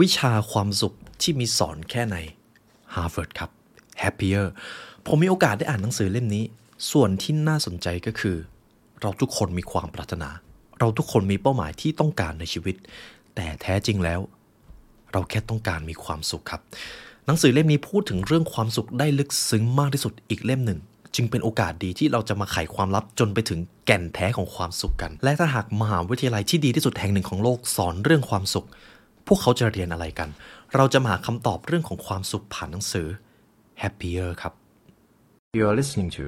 วิชาความสุขที่มีสอนแค่ใน Harvard ครับ Happier ผมมีโอกาสได้อ่านหนังสือเล่มนี้ ส่วนที่น่าสนใจก็คือ เราทุกคนมีความปรารถนา เราทุกคนมีเป้าหมายที่ต้องการในชีวิต แต่แท้จริงแล้ว เราแค่ต้องการมีความสุขครับ หนังสือเล่มนี้พูดถึงเรื่องความสุขได้ลึกซึ้งมากที่สุดอีกเล่มหนึ่งจึงเป็นโอกาสดีที่เราจะมาไขความลับจนไปถึงแก่นแท้ของความสุขกัน และถ้าหากมหาวิทยาลัยที่ดีที่สุดแห่งหนึ่งของโลกสอนเรื่องความสุข พวกเขาจะเรียนอะไรกัน เราจะมาหาคำตอบเรื่องของความสุขผ่านหนังสือ Happier ครับ You are listening to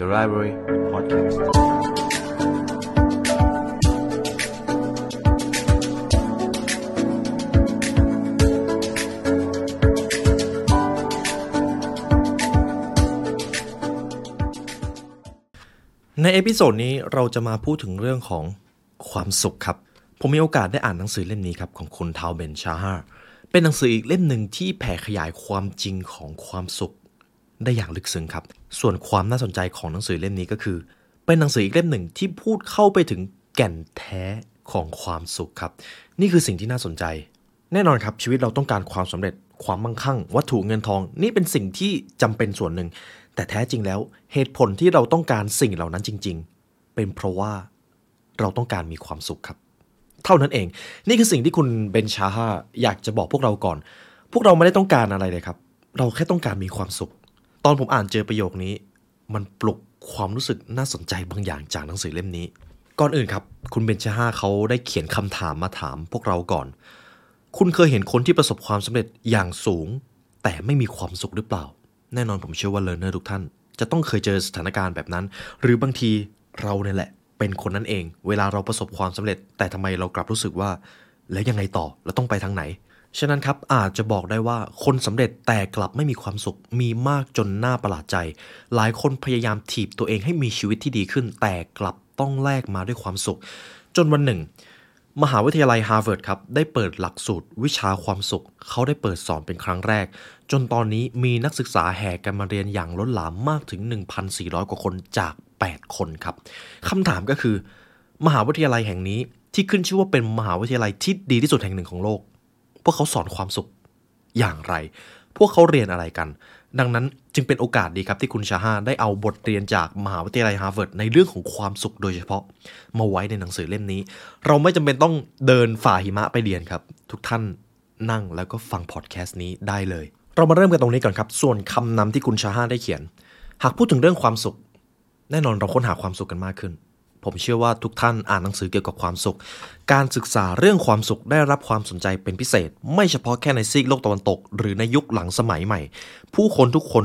the Library Podcast. ใน episode นี้เราจะมาพูดถึงเรื่องของความสุขครับ ผมมีโอกาสได้อ่านหนังสือเล่มนี้ครับของคุณทาวเบนชาฮาร์เป็นหนังสืออีกเล่มหนึ่งที่แผ่ขยายความจริงของความสุข ได้อย่างลึกซึ้งครับ ส่วนความน่าสนใจของหนังสือเล่มนี้ก็คือ เป็นหนังสืออีกเล่มหนึ่งที่พูดเข้าไปถึงแก่นแท้ของความสุขครับ นี่คือสิ่งที่น่าสนใจ แน่นอนครับชีวิตเราต้องการความสำเร็จความมั่งคั่ง วัตถุเงินทอง นี่เป็นสิ่งที่จำเป็นส่วนหนึ่ง แต่แท้จริงแล้วเหตุผลที่เราต้องการสิ่งเหล่านั้นจริง ๆ เป็นเพราะว่าเราต้องการมีความสุขครับ เท่านั้นเอง นี่คือสิ่งที่คุณเบนชาฮาอยากจะบอกพวกเราก่อน พวกเราไม่ได้ต้องการอะไรเลยครับ เราแค่ต้องการมีความสุข ตอนผมอ่านเจอประโยคนี้ มันปลุกความรู้สึกน่าสนใจบางอย่างจากหนังสือเล่มนี้ ก่อนอื่นครับ คุณเบนชาฮาเขาได้เขียนคำถามมาถามพวกเราก่อน คุณเคยเห็นคนที่ประสบความสำเร็จอย่างสูง แต่ไม่มีความสุขหรือเปล่า แน่นอนผมเชื่อว่าเล a ร์เนอร์ทุกท่าน จะต้องเคยเจอสถานการณ์แบบนั้น หรือบางทีเราเนี่ยแหละ เป็นคนนั้นเอง เวลาเราประสบความสำเร็จ แต่ทำไมเรากลับรู้สึกว่า แล้วยังไงต่อเราต้องไปทางไหน ฉะนั้นครับอาจจะบอกได้ว่าคนสำเร็จแต่กลับไม่มีความสุขมีมากจนน่าประหลาดใจ หลายคนพยายามถีบตัวเองให้มีชีวิตที่ดีขึ้น แต่กลับต้องแลกมาด้วยความสุข จนวันหนึ่ง มหาวิทยาลัยฮาร์วาร์ดครับได้เปิดหลักสูตร วิชาความสุข เขาได้เปิดสอนเป็นครั้งแรก จนตอนนี้มีนักศึกษาแห่กันมาเรียนอย่างล้นหลามมากถึง 1,400 กว่าคนจาก 8 คนครับคำถามก็คือ มหาวิทยาลัยแห่งนี้ที่ขึ้นชื่อว่าเป็นมหาวิทยาลัยที่ดีที่สุดแห่งหนึ่งของโลก พวกเขาสอนความสุขอย่างไร พวกเขาเรียนอะไรกัน ดังนั้นจึงเป็นโอกาสดีครับที่คุณชาฮาได้เอาบทเรียนจากมหาวิทยาลัยฮาร์วาร์ดในเรื่องของความสุขโดยเฉพาะ มาไว้ในหนังสือเล่มนี้ เราไม่จำเป็นต้องเดินฝ่าหิมะไปเรียนครับ ทุกท่านนั่งแล้วก็ฟังพอดแคสต์นี้ได้เลย เรามาเริ่มกันตรงนี้ก่อนครับ ส่วนคำนำที่คุณชาฮาได้เขียน หากพูดถึงเรื่องความสุข แน่นอนเราค้นหาความสุขกันมากขึ้น ผมเชื่อว่าทุกท่านอ่านหนังสือเกี่ยวกับความสุข การศึกษาเรื่องความสุขได้รับความสนใจเป็นพิเศษ ไม่เฉพาะแค่ในซีกโลกตะวันตก หรือในยุคหลังสมัยใหม่ ผู้คนทุกคน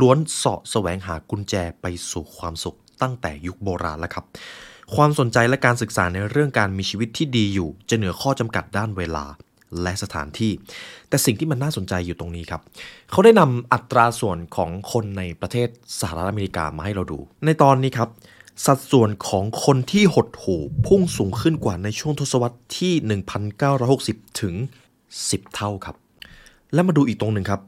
ล้วนเสาะแสวงหากุญแจไปสู่ความสุขตั้งแต่ยุคโบราณแล้วครับ ความสนใจและการศึกษาในเรื่องการมีชีวิตที่ดีอยู่ จะเหนือข้อจำกัดด้านเวลา และสถานที่ แต่สิ่งที่มันน่าสนใจอยู่ตรงนี้ครับ เขาได้นำอัตราส่วนของคนในประเทศสหรัฐอเมริกามาให้เราดู ในตอนนี้ครับ สัดส่วนของคนที่หดหู่พุ่งสูงขึ้นกว่าในช่วงทศวรรษที่ 1960 ถึง 10 เท่าครับ และมาดูอีกตรงหนึ่งครับ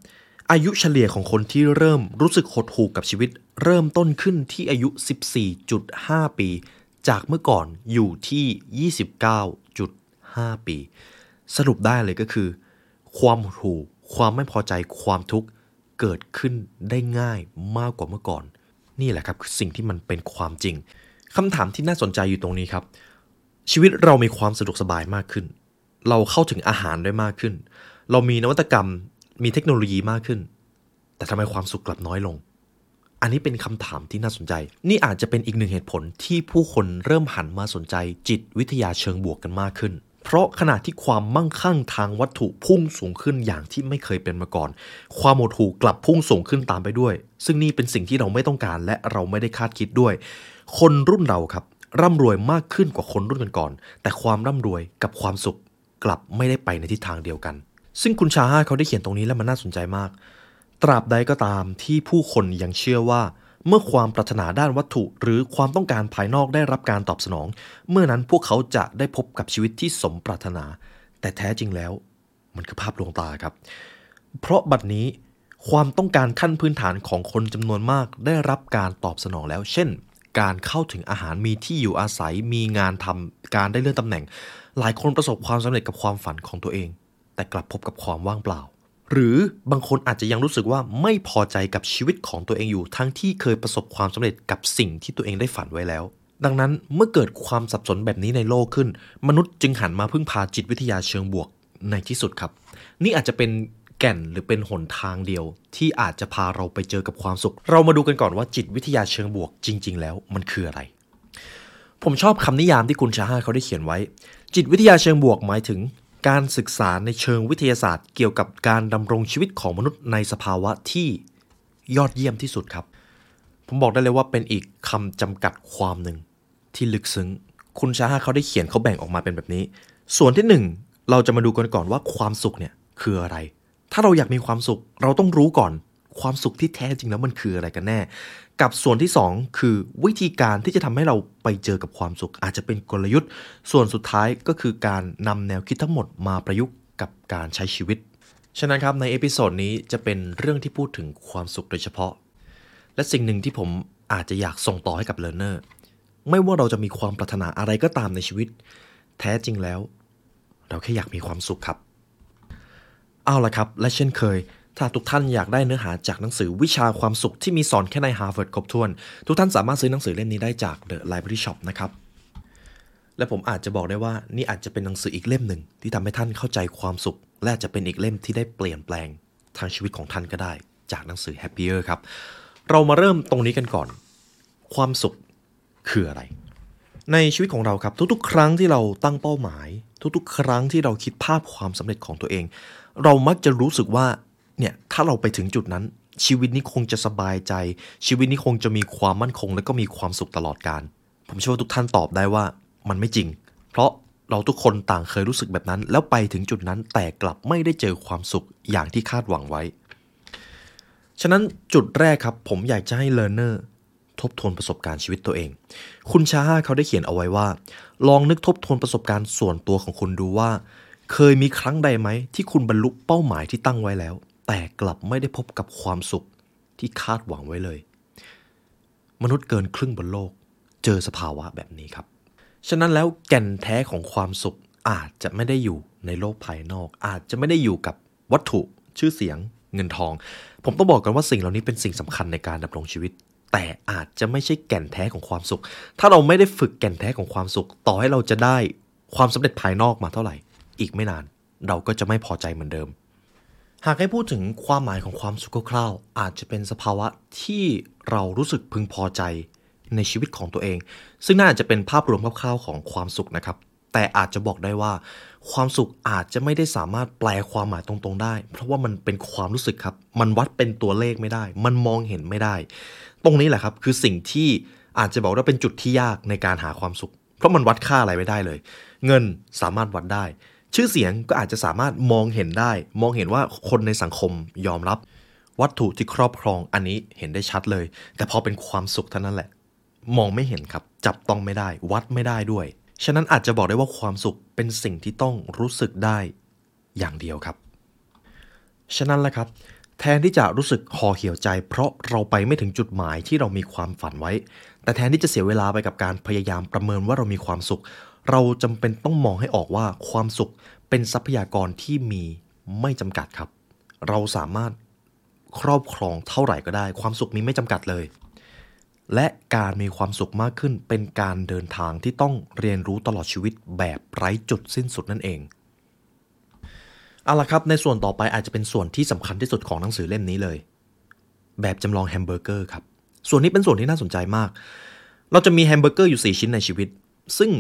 อายุเฉลี่ยของคนที่เริ่มรู้สึกหดหู่กับชีวิต เริ่มต้นขึ้นที่อายุ 14.5 ปี จากเมื่อก่อนอยู่ที่ 29.5 ปี สรุปได้เลยก็คือ ความหูความไม่พอใจความทุกข์เกิดขึ้นได้ง่ายมากกว่าเมื่อก่อน นี่แหละครับคือสิ่งที่มันเป็นความจริงคำถามที่น่าสนใจอยู่ตรงนี้ครับ ชีวิตเรามีความสะดวกสบายมากขึ้น เราเข้าถึงอาหารได้มากขึ้น เรามีนวัตกรรมมีเทคโนโลยีมากขึ้น แต่ทำไมความสุขกลับน้อยลง อันนี้เป็นคำถามที่น่าสนใจ นี่อาจจะเป็นอีกหนึ่งเหตุผลที่ผู้คนเริ่มหันมาสนใจจิตวิทยาเชิงบวกกันมากขึ้น เพราะขณะที่ความมั่งคั่งทางวัตถุพุ่งสูงขึ้นอย่างที่ไม่เคยเป็นมาก่อน ความหมดหู่กลับพุ่งสูงขึ้นตามไปด้วย ซึ่งนี่เป็นสิ่งที่เราไม่ต้องการและเราไม่ได้คาดคิดด้วย คนรุ่นเราครับร่ำรวยมากขึ้นกว่าคนรุ่นก่อนๆแต่ความร่ำรวยกับความสุขกลับไม่ได้ไปในทิศทางเดียวกัน ซึ่งคุณชาฮาเขาได้เขียนตรงนี้แล้วมันน่าสนใจมาก ตราบใดก็ตามที่ผู้คนยังเชื่อว่า เมื่อความปรารถนาด้านวัตถุ หรือความต้องการภายนอกได้รับการตอบสนอง เมื่อนั้นพวกเขาจะได้พบกับชีวิตที่สมปรารถนา แต่แท้จริงแล้ว มันคือภาพลวงตาครับ เพราะบัดนี้ความต้องการขั้นพื้นฐานของคนจำนวนมากได้รับการตอบสนองแล้ว เช่น การเข้าถึงอาหารมีที่อยู่อาศัยมีงานทำการได้เลื่อนตำแหน่ง หลายคนประสบความสำเร็จกับความฝันของตัวเอง แต่กลับพบกับความว่างเปล่า หรือบางคนอาจจะยังรู้สึกว่าไม่พอใจกับชีวิตของตัวเองอยู่ ทั้งที่เคยประสบความสำเร็จกับสิ่งที่ตัวเองได้ฝันไว้แล้ว ดังนั้นเมื่อเกิดความสับสนแบบนี้ในโลกขึ้น มนุษย์จึงหันมาพึ่งพาจิตวิทยาเชิงบวกในที่สุดครับ นี่อาจจะเป็นแก่นหรือเป็นหนทางเดียว ที่อาจจะพาเราไปเจอกับความสุข เรามาดูกันก่อนว่าจิตวิทยาเชิงบวกจริง ๆ แล้วมันคืออะไร ผมชอบคำนิยามที่คุณชาฮาเขาได้เขียนไว้ จิตวิทยาเชิงบวกหมายถึง การศึกษาในเชิงวิทยาศาสตร์ เกี่ยวกับการดำรงชีวิตของมนุษย์ในสภาวะที่ยอดเยี่ยมที่สุดครับ ผมบอกได้เลยว่าเป็นอีกคำจำกัดความหนึ่งที่ลึกซึ้ง คุณชาฮาเขาได้เขียนเขาแบ่งออกมาเป็นแบบนี้ ส่วนที่หนึ่งเราจะมาดูกันก่อนว่าความสุขเนี่ยคืออะไร ถ้าเราอยากมีความสุขเราต้องรู้ก่อน ความสุขที่แท้จริงแล้วมันคืออะไรกันแน่ กับส่วนที่ 2 คือวิธีการที่จะทำให้เราไปเจอกับความสุข อาจจะเป็นกลยุทธ์ ส่วนสุดท้ายก็คือการนำแนวคิดทั้งหมดมาประยุกต์กับการใช้ชีวิต ฉะนั้นครับใน episode นี้จะเป็นเรื่องที่พูดถึงความสุขโดยเฉพาะ และสิ่งหนึ่งที่ผมอาจจะอยากส่งต่อให้กับ learner ไม่ว่าเราจะมีความปรารถนาอะไรก็ตามในชีวิต แท้จริงแล้ว เราแค่อยากมีความสุขครับ เอาละครับ และเช่นเคย ถ้าทุกท่านอยากได้เนื้อหาจากหนังสือวิชาความสุขที่มีสอนแค่ใน Harvard ครบถ้วน ทุกท่านสามารถซื้อหนังสือเล่มนี้ได้จาก The Library Shop นะครับ และผมอาจจะบอกได้ว่านี่อาจจะเป็นหนังสืออีกเล่มหนึ่ง ที่ทำให้ท่านเข้าใจความสุข และจะเป็นอีกเล่มที่ได้เปลี่ยนแปลงทางชีวิตของท่านก็ได้ จากหนังสือ Happier ครับ เรามาเริ่มตรงนี้กันก่อน ความสุขคืออะไร ในชีวิตของเราครับทุกๆ ครั้งที่เราตั้งเป้าหมาย ทุกๆ ครั้งที่เราคิดภาพความสำเร็จของตัวเอง เรามักจะรู้สึกว่า เนี่ยถ้าเราไปถึงจุดนั้น ชีวิตนี้คงจะสบายใจ ชีวิตนี้คงจะมีความมั่นคง และก็มีความสุขตลอดการ ผมเชื่อว่าทุกท่านตอบได้ว่ามันไม่จริง เพราะเราทุกคนต่างเคยรู้สึกแบบนั้น แล้วไปถึงจุดนั้นแต่กลับไม่ได้เจอความสุขอย่างที่คาดหวังไว้ ฉะนั้นจุดแรกครับ ผมอยากจะให้ learner ทบทวนประสบการณ์ชีวิตตัวเอง คุณชาฮาเขาได้เขียนเอาไว้ว่า ลองนึกทบทวนประสบการณ์ส่วนตัวของคุณดูว่า เคยมีครั้งใดไหมที่คุณบรรลุเป้าหมายที่ตั้งไว้แล้ว แต่กลับไม่ได้พบกับความสุขที่คาดหวังไว้เลย มนุษย์เกินครึ่งบนโลก เจอสภาวะแบบนี้ครับ ฉะนั้นแล้วแก่นแท้ของความสุขอาจจะไม่ได้อยู่ในโลกภายนอก อาจจะไม่ได้อยู่กับวัตถุชื่อเสียงเงินทอง ผมต้องบอกกันว่าสิ่งเหล่านี้เป็นสิ่งสำคัญในการดำรงชีวิต แต่อาจจะไม่ใช่แก่นแท้ของความสุข ถ้าเราไม่ได้ฝึกแก่นแท้ของความสุข ต่อให้เราจะได้ความสำเร็จภายนอกมาเท่าไหร่ อีกไม่นานเราก็จะไม่พอใจเหมือนเดิม หากให้พูดถึงความหมายของความสุขคร่าวๆอาจจะเป็นสภาวะที่เรารู้สึกพึงพอใจในชีวิตของตัวเอง ซึ่งน่าจะเป็นภาพรวมคร่าวๆของความสุขนะครับ แต่อาจจะบอกได้ว่า ความสุขอาจจะไม่ได้สามารถแปลความหมายตรงๆได้ เพราะว่ามันเป็นความรู้สึกครับ มันวัดเป็นตัวเลขไม่ได้ มันมองเห็นไม่ได้ ตรงนี้แหละครับคือสิ่งที่อาจจะบอกว่าเป็นจุดที่ยากในการหาความสุข เพราะมันวัดค่าอะไรไม่ได้เลย เงินสามารถวัดได้ ชื่อเสียงก็อาจจะสามารถมองเห็นได้ มองเห็นว่าคนในสังคมยอมรับ วัตถุที่ครอบครองอันนี้เห็นได้ชัดเลย แต่พอเป็นความสุขเท่านั้นแหละ มองไม่เห็นครับ จับต้องไม่ได้ วัดไม่ได้ด้วย ฉะนั้นอาจจะบอกได้ว่าความสุขเป็นสิ่งที่ต้องรู้สึกได้อย่างเดียวครับ ฉะนั้นแหละครับแทนที่จะรู้สึกห่อเหี่ยวใจ เพราะเราไปไม่ถึงจุดหมายที่เรามีความฝันไว้ แต่แทนที่จะเสียเวลาไปกับการพยายามประเมินว่าเรามีความสุข เราจำเป็นต้องมองให้ออกว่าความสุขเป็นทรัพยากรที่มีไม่จำกัดครับ เราสามารถครอบครองเท่าไหร่ก็ได้ ความสุขมีไม่จำกัดเลย และการมีความสุขมากขึ้นเป็นการเดินทางที่ต้องเรียนรู้ตลอดชีวิตแบบไร้จุดสิ้นสุดนั่นเองเอาละครับในส่วนต่อไปอาจจะเป็นส่วนที่สำคัญที่สุดของหนังสือเล่มนี้เลย แบบจำลองแฮมเบอร์เกอร์ครับส่วนนี้เป็นส่วนที่น่าสนใจมาก เราจะมีแฮมเบอร์เกอร์อยู่ 4 ชิ้นในชีวิต ซึ่ง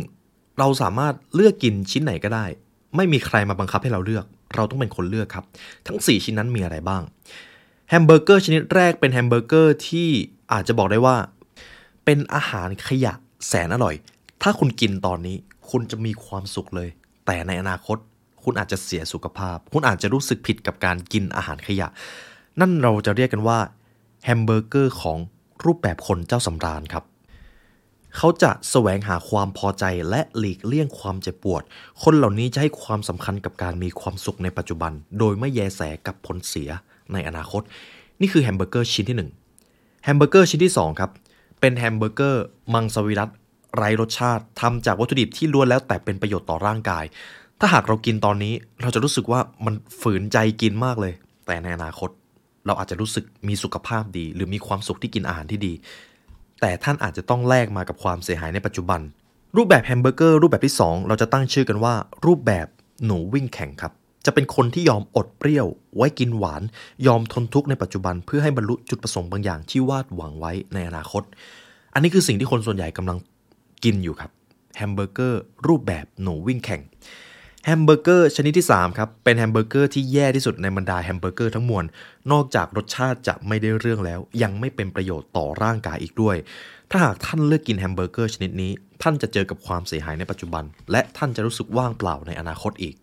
เราสามารถเลือกกินชิ้นไหนก็ได้ ไม่มีใครมาบังคับให้เราเลือก เราต้องเป็นคนเลือกครับ ทั้ง 4 ชิ้นนั้นมีอะไรบ้างแฮมเบอร์เกอร์ชนิดแรกเป็นแฮมเบอร์เกอร์ที่อาจจะบอกได้ว่า เป็นอาหารขยะแสนอร่อย ถ้าคุณกินตอนนี้คุณจะมีความสุขเลย แต่ในอนาคต คุณอาจจะเสียสุขภาพ คุณอาจจะรู้สึกผิดกับการกินอาหารขยะ นั่นเราจะเรียกกันว่าแฮมเบอร์เกอร์ของรูปแบบคนเจ้าสำราญครับ เขาจะแสวงหาความพอใจและหลีกเลี่ยงความเจ็บปวด คนเหล่านี้จะให้ความสำคัญกับการมีความสุขในปัจจุบัน โดยไม่แยแสกับผลเสียในอนาคต นี่คือแฮมเบอร์เกอร์ชิ้นที่1แฮมเบอร์เกอร์ชิ้นที่2ครับเป็นแฮมเบอร์เกอร์มังสวิรัตไร้รสชาติทำจากวัตถุดิบที่ล้วนแล้วแต่เป็นประโยชน์ต่อร่างกาย ถ้าหากเรากินตอนนี้เราจะรู้สึกว่ามันฝืนใจกินมากเลย แต่ในอนาคต เราอาจจะรู้สึกมีสุขภาพดี หรือมีความสุขที่กินอาหารที่ดี แต่ท่านอาจจะต้องแลกมากับความเสียหายในปัจจุบัน รูปแบบแฮมเบอร์เกอร์รูปแบบที่ 2 เราจะตั้งชื่อกันว่า รูปแบบหนูวิ่งแข่งครับ จะเป็นคนที่ยอมอดเปรี้ยว ไว้กินหวาน ยอมทนทุกข์ในปัจจุบัน เพื่อให้บรรลุจุดประสงค์บางอย่างที่วาดหวังไว้ในอนาคต อันนี้คือสิ่งที่คนส่วนใหญ่กำลังกินอยู่ครับแฮมเบอร์เกอร์รูปแบบหนูวิ่งแข่ง แฮมเบอร์เกอร์ชนิดที่3ครับเป็นแฮมเบอร์เกอร์ที่แย่ที่สุดในบรรดาแฮมเบอร์เกอร์ทั้งมวลนอกจากรสชาติจะไม่ได้เรื่องแล้ว ยังไม่เป็นประโยชน์ต่อร่างกายอีกด้วย ถ้าหากท่านเลือกกินแฮมเบอร์เกอร์ชนิดนี้ ท่านจะเจอกับความเสียหายในปัจจุบัน และท่านจะรู้สึกว่างเปล่าในอนาคตอีก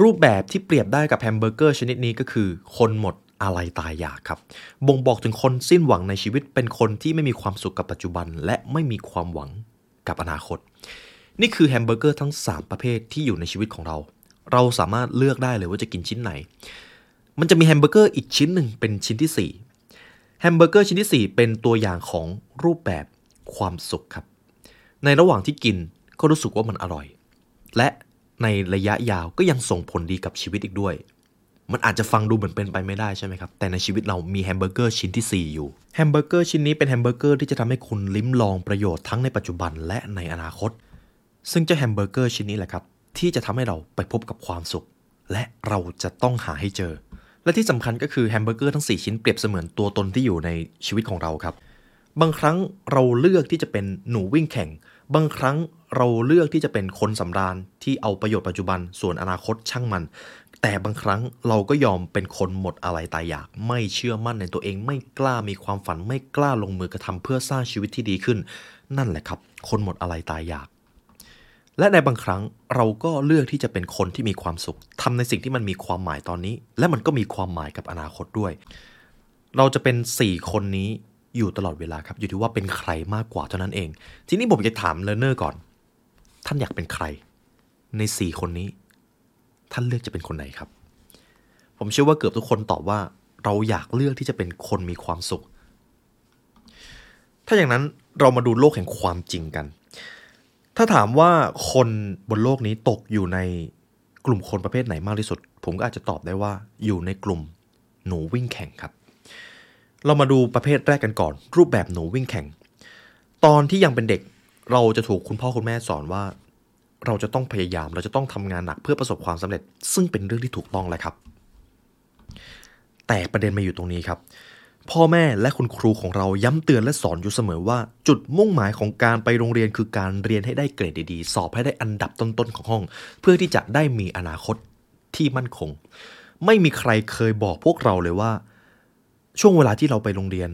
รูปแบบที่เปรียบได้กับแฮมเบอร์เกอร์ชนิดนี้ก็คือ คนหมดอาลัยตายอยากครับ บ่งบอกถึงคนสิ้นหวังในชีวิตเป็นคนที่ไม่มีความสุขกับปัจจุบัน และไม่มีความหวังกับอนาคต นี่คือแฮมเบอร์เกอร์ทั้ง 3 ประเภทที่อยู่ในชีวิตของเรา เราสามารถเลือกได้เลยว่าจะกินชิ้นไหน มันจะมีแฮมเบอร์เกอร์อีกชิ้นหนึ่งเป็นชิ้นที่ 4 แฮมเบอร์เกอร์ชิ้นที่ 4 เป็นตัวอย่างของรูปแบบความสุขครับ ในระหว่างที่กินก็รู้สึกว่ามันอร่อย และในระยะยาวก็ยังส่งผลดีกับชีวิตอีกด้วย มันอาจจะฟังดูเหมือนเป็นไปไม่ได้ใช่ไหมครับ แต่ในชีวิตเรามีแฮมเบอร์เกอร์ชิ้นที่ 4 อยู่ แฮมเบอร์เกอร์ชิ้นนี้เป็นแฮมเบอร์เกอร์ที่จะทำให้คุณลิ้มลองประโยชน์ทั้งในปัจจุบันและในอนาคต ซึ่งเจ้าแฮมเบอร์เกอร์ชิ้นนี้แหละครับ ที่จะทำให้เราไปพบกับความสุข และเราจะต้องหาให้เจอ และที่สำคัญก็คือแฮมเบอร์เกอร์ทั้ง 4 ชิ้นเปรียบเสมือนตัวตนที่อยู่ในชีวิตของเราครับ บางครั้งเราเลือกที่จะเป็นหนูวิ่งแข่ง บางครั้งเราเลือกที่จะเป็นคนสำราญที่เอาประโยชน์ปัจจุบันส่วนอนาคตช่างมัน แต่บางครั้งเราก็ยอมเป็นคนหมดอาลัยตายอยาก ไม่เชื่อมั่นในตัวเองไม่กล้ามีความฝันไม่กล้าลงมือกระทำเพื่อสร้างชีวิตที่ดีขึ้น นั่นแหละครับ คนหมดอาลัยตายอยาก และในบางครั้งเราก็เลือกที่จะเป็นคนที่มีความสุขทำในสิ่งที่มันมีความหมายตอนนี้ และมันก็มีความหมายกับอนาคตด้วย เราจะเป็น 4 คนนี้อยู่ตลอดเวลาครับอยู่ที่ว่าเป็นใครมากกว่าเท่านั้นเอง ทีนี้ผมจะถามเลเนอร์ก่อน ท่านอยากเป็นใคร ใน 4 คนนี้ ท่านเลือกจะเป็นคนไหนครับ ผมเชื่อว่าเกือบทุกคนตอบว่า เราอยากเลือกที่จะเป็นคนมีความสุข ถ้าอย่างนั้นเรามาดูโลกแห่งความจริงกัน ถ้าถามว่าคนบนโลกนี้ตกอยู่ในกลุ่มคนประเภทไหนมากที่สุด ผมก็อาจจะตอบได้ว่าอยู่ในกลุ่มหนูวิ่งแข่งครับ เรามาดูประเภทแรกกันก่อน รูปแบบหนูวิ่งแข่ง ตอนที่ยังเป็นเด็กเราจะถูกคุณพ่อคุณแม่สอนว่า เราจะต้องพยายามเราจะต้องทำงานหนักเพื่อประสบความสำเร็จ ซึ่งเป็นเรื่องที่ถูกต้องแหละครับ แต่ประเด็นมาอยู่ตรงนี้ครับ พ่อแม่และคุณครูของเราย้ำเตือนและสอนอยู่เสมอว่า จุดมุ่งหมายของการไปโรงเรียนคือการเรียนให้ได้เกรดดีๆ สอบให้ได้อันดับต้นๆของห้อง เพื่อที่จะได้มีอนาคตที่มั่นคง ไม่มีใครเคยบอกพวกเราเลยว่า ช่วงเวลาที่เราไปโรงเรียน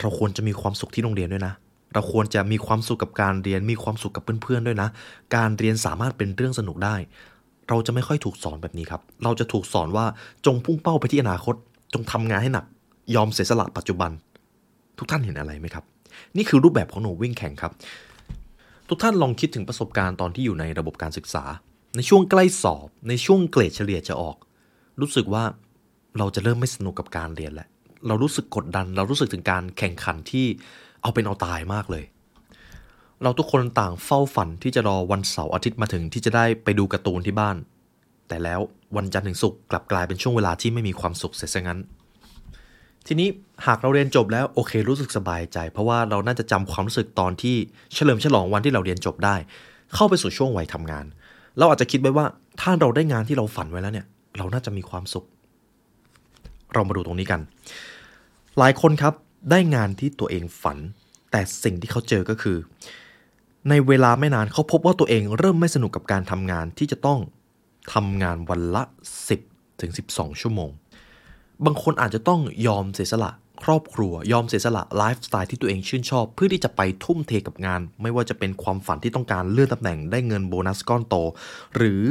เราควรจะมีความสุขที่โรงเรียนด้วยนะ เราควรจะมีความสุขกับการเรียน มีความสุขกับเพื่อนๆด้วยนะ การเรียนสามารถเป็นเรื่องสนุกได้ เราจะไม่ค่อยถูกสอนแบบนี้ครับ เราจะถูกสอนว่าจงพุ่งเป้าไปที่อนาคต จงทำงานให้หนัก ยอมเสียสละปัจจุบัน ทุกท่านเห็นอะไรไหมครับ นี่คือรูปแบบของหนูวิ่งแข่งครับ ทุกท่านลองคิดถึงประสบการณ์ตอนที่อยู่ในระบบการศึกษา ในช่วงใกล้สอบ ในช่วงเกรดเฉลี่ยจะออก รู้สึกว่าเราจะเริ่มไม่สนุกกับการเรียนแล้วเรารู้สึกกดดัน เรารู้สึกถึงการแข่งขันที่เอาเป็นเอาตายมากเลย เราทุกคนต่างเฝ้าฝันที่จะรอวันเสาร์อาทิตย์มาถึงที่จะได้ไปดูการ์ตูนที่บ้าน แต่แล้ววันจันทร์ถึงศุกร์กลับกลายเป็นช่วงเวลาที่ไม่มีความสุขเสียซะงั้น ทีนี้หากเราเรียนจบแล้วโอเครู้สึกสบายใจ เพราะว่าเราน่าจะจำความรู้สึกตอนที่เฉลิมฉลองวันที่เราเรียนจบได้ เข้าไปสู่ช่วงวัยทำงาน เราอาจจะคิดไว้ว่าถ้าเราได้งานที่เราฝันไว้แล้วเนี่ย เราน่าจะมีความสุข เรามาดูตรงนี้กัน หลายคนครับได้งานที่ตัวเองฝัน แต่สิ่งที่เขาเจอก็คือ ในเวลาไม่นานเขาพบว่าตัวเองเริ่มไม่สนุกกับการทำงานที่จะต้องทำงานวันละ 10ถึง12 ชั่วโมง บางคนอาจจะต้องยอมเสียสละครอบครัวยอมเสียสละไลฟ์สไตล์ที่ตัวเองชื่นชอบ เพื่อที่จะไปทุ่มเทกับงาน ไม่ว่าจะเป็นความฝันที่ต้องการเลื่อนตำแหน่งได้เงินโบนัสก้อนโต หรือ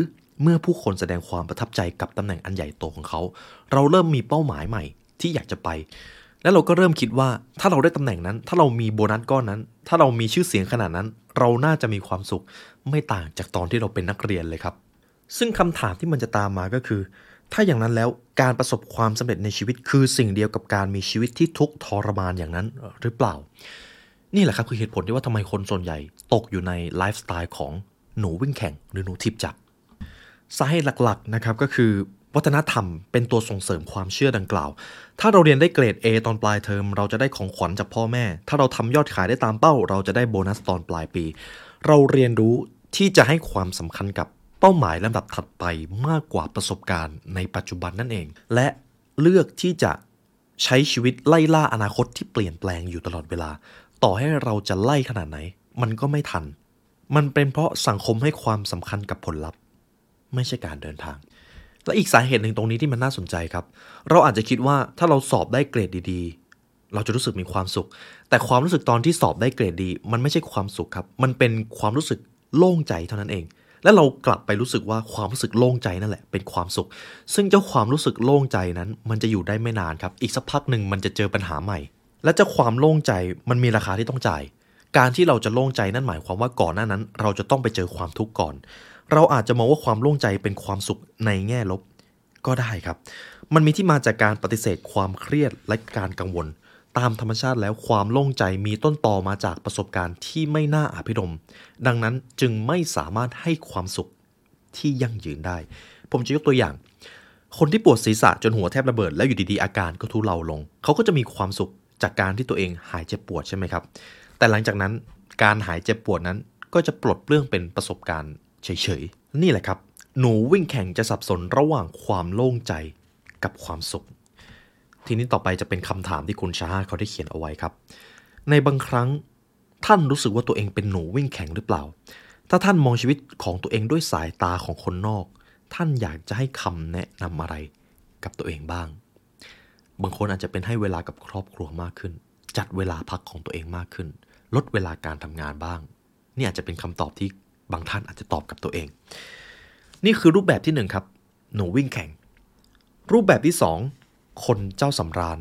เมื่อผู้คนแสดงความประทับใจกับตำแหน่งอันใหญ่โตของเขา เราเริ่มมีเป้าหมายใหม่ที่อยากจะไป แล้วเราก็เริ่มคิดว่าถ้าเราได้ตำแหน่งนั้น ถ้าเรามีโบนัสก้อนนั้น ถ้าเรามีชื่อเสียงขนาดนั้น เราน่าจะมีความสุข ไม่ต่างจากตอนที่เราเป็นนักเรียนเลยครับ ซึ่งคำถามที่มันจะตามมาก็คือ ถ้าอย่างนั้นแล้วการประสบความสำเร็จในชีวิตคือสิ่งเดียวกับการมีชีวิตที่ทุกทรมานอย่างนั้นหรือเปล่า นี่แหละครับคือเหตุผลที่ว่าทำไมคนส่วนใหญ่ตกอยู่ในไลฟ์สไตล์ของหนูวิ่งแข่งหรือหนูทิพย์จักสาเหตุหลักๆนะครับก็คือวัฒนธรรมเป็นตัวส่งเสริมความเชื่อดังกล่าว ถ้าเราเรียนได้เกรด A ตอนปลายเทอม เราจะได้ของขวัญจากพ่อแม่ ถ้าเราทำยอดขายได้ตามเป้า เราจะได้โบนัสตอนปลายปี เราเรียนรู้ที่จะให้ความสำคัญกับ เป้าหมายลำดับถัดไปมากกว่าประสบการณ์ในปัจจุบันนั่นเอง และเลือกที่จะใช้ชีวิตไล่ล่าอนาคตที่เปลี่ยนแปลงอยู่ตลอดเวลา ต่อให้เราจะไล่ขนาดไหน มันก็ไม่ทัน มันเป็นเพราะสังคมให้ความสำคัญกับผลลัพธ์ ไม่ใช่การเดินทาง และอีกสาเหตุหนึ่งตรงนี้ที่มันน่าสนใจครับ เราอาจจะคิดว่าถ้าเราสอบได้เกรดดีๆ เราจะรู้สึกมีความสุข แต่ความรู้สึกตอนที่สอบได้เกรดดี มันไม่ใช่ความสุขครับ มันเป็นความรู้สึกโล่งใจเท่านั้นเอง และเรากลับไปรู้สึกว่าความรู้สึกโล่งใจนั่นแหละเป็นความสุข ซึ่งเจ้าความรู้สึกโล่งใจนั้น มันจะอยู่ได้ไม่นานครับ อีกสักพักหนึ่งมันจะเจอปัญหาใหม่ และเจ้าความโล่งใจมันมีราคาที่ต้องจ่าย การที่เราจะโล่งใจนั่นหมายความว่าก่อนหน้านั้น เราจะต้องไปเจอความทุกข์ก่อน เราอาจจะมองว่าความโล่งใจเป็นความสุขในแง่ลบก็ได้ครับ มันมีที่มาจากการปฏิเสธความเครียดและการกังวล ตามธรรมชาติแล้วความโล่งใจมีต้นตอมาจากประสบการณ์ที่ไม่น่าอภิรมดังนั้นจึงไม่สามารถให้ความสุขที่ยั่งยืนได้ ผมจะยกตัวอย่าง คนที่ปวดศีรษะจนหัวแทบระเบิดแล้วอยู่ดีๆ อาการก็ทุเลาลง เขาก็จะมีความสุขจากการที่ตัวเองหายเจ็บปวดใช่ไหมครับ แต่หลังจากนั้นการหายเจ็บปวดนั้นก็จะปลดเปลื้องเป็นประสบการณ์เฉยๆ นี่แหละครับ หนูวิ่งแข่งจะสับสนระหว่างความโล่งใจกับความสุข ทีนี้ต่อไปจะเป็นคำถามที่คุณชาฮาเขาได้เขียนเอาไว้ครับ ในบางครั้งท่านรู้สึกว่าตัวเองเป็นหนูวิ่งแข่งหรือเปล่า ถ้าท่านมองชีวิตของตัวเองด้วยสายตาของคนนอก ท่านอยากจะให้คำแนะนำอะไรกับตัวเองบ้าง บางคนอาจจะเป็นให้เวลากับครอบครัวมากขึ้น จัดเวลาพักของตัวเองมากขึ้น ลดเวลาการทำงานบ้าง นี่อาจจะเป็นคำตอบที่บางท่านอาจจะตอบกับตัวเอง นี่คือรูปแบบที่หนึ่งครับ หนูวิ่งแข่ง รูปแบบที่สอง คนเจ้าสำราญ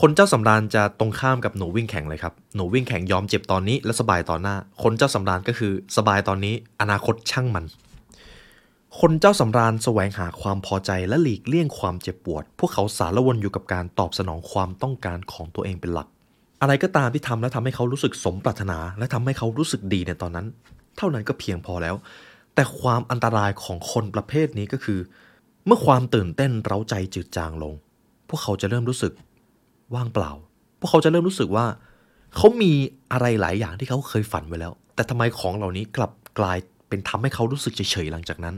คนเจ้าสำราญจะตรงข้ามกับหนูวิ่งแข่งเลยครับ หนูวิ่งแข่งยอมเจ็บตอนนี้และสบายตอนหน้า คนเจ้าสำราญก็คือสบายตอนนี้ อนาคตช่างมัน คนเจ้าสำราญแสวงหาความพอใจและหลีกเลี่ยงความเจ็บปวด พวกเขาสารวนอยู่กับการตอบสนองความต้องการของตัวเองเป็นหลัก อะไรก็ตามที่ทำและทำให้เขารู้สึกสมปรารถนา และทำให้เขารู้สึกดีในตอนนั้น เท่านั้นก็เพียงพอแล้ว แต่ความอันตรายของคนประเภทนี้ก็คือเเมื่อความตื่นเต้นเร้าใจจืดจางลง พวกเขาจะเริ่มรู้สึกว่างเปล่า พวกเขาจะเริ่มรู้สึกว่า เขามีอะไรหลายอย่างที่เขาเคยฝันไว้แล้ว แต่ทำไมของเหล่านี้กลับกลายเป็นทำให้เขารู้สึกเฉยๆหลังจากนั้น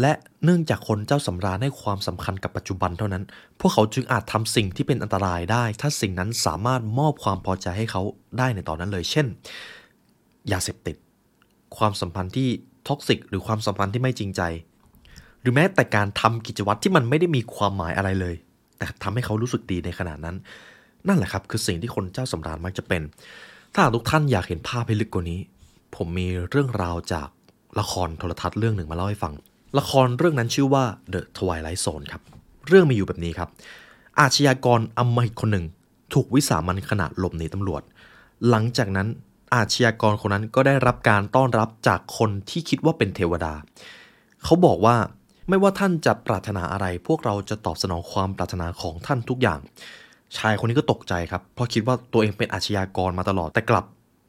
และเนื่องจากคนเจ้าสำราญให้ความสำคัญกับปัจจุบันเท่านั้น พวกเขาจึงอาจทำสิ่งที่เป็นอันตรายได้ ถ้าสิ่งนั้นสามารถมอบความพอใจให้เขาได้ในตอนนั้นเลย เช่น ยาเสพติด ความสัมพันธ์ที่ท็อกซิกหรือความสัมพันธ์ที่ไม่จริงใจ หรือแม้แต่การทำกิจวัตรที่มันไม่ได้มีความหมายอะไรเลย แต่ทำให้เขารู้สึกดีในขณะนั้น นั่นแหละครับ คือสิ่งที่คนเจ้าสำราญมักจะเป็น ถ้าทุกท่านอยากเห็นภาพให้ลึกกว่านี้ ผมมีเรื่องราวจากละครโทรทัศน์เรื่องหนึ่งมาเล่าให้ฟัง ละครเรื่องนั้นชื่อว่า The Twilight Zone ครับ เรื่องมีอยู่แบบนี้ครับ อาชญากรอำมหิตคนหนึ่ง ถูกวิสามันขณะหลบหนีตำรวจ หลังจากนั้นอาชญากรคนนั้นก็ได้รับการต้อนรับจากคนที่คิดว่าเป็นเทวดา เขาบอกว่า ไม่ว่าท่านจะปรารถนาอะไร พวกเราจะตอบสนองความปรารถนาของท่านทุกอย่าง ชายคนนี้ก็ตกใจครับ เพราะคิดว่าตัวเองเป็นอาชญากรมาตลอดแต่กลับ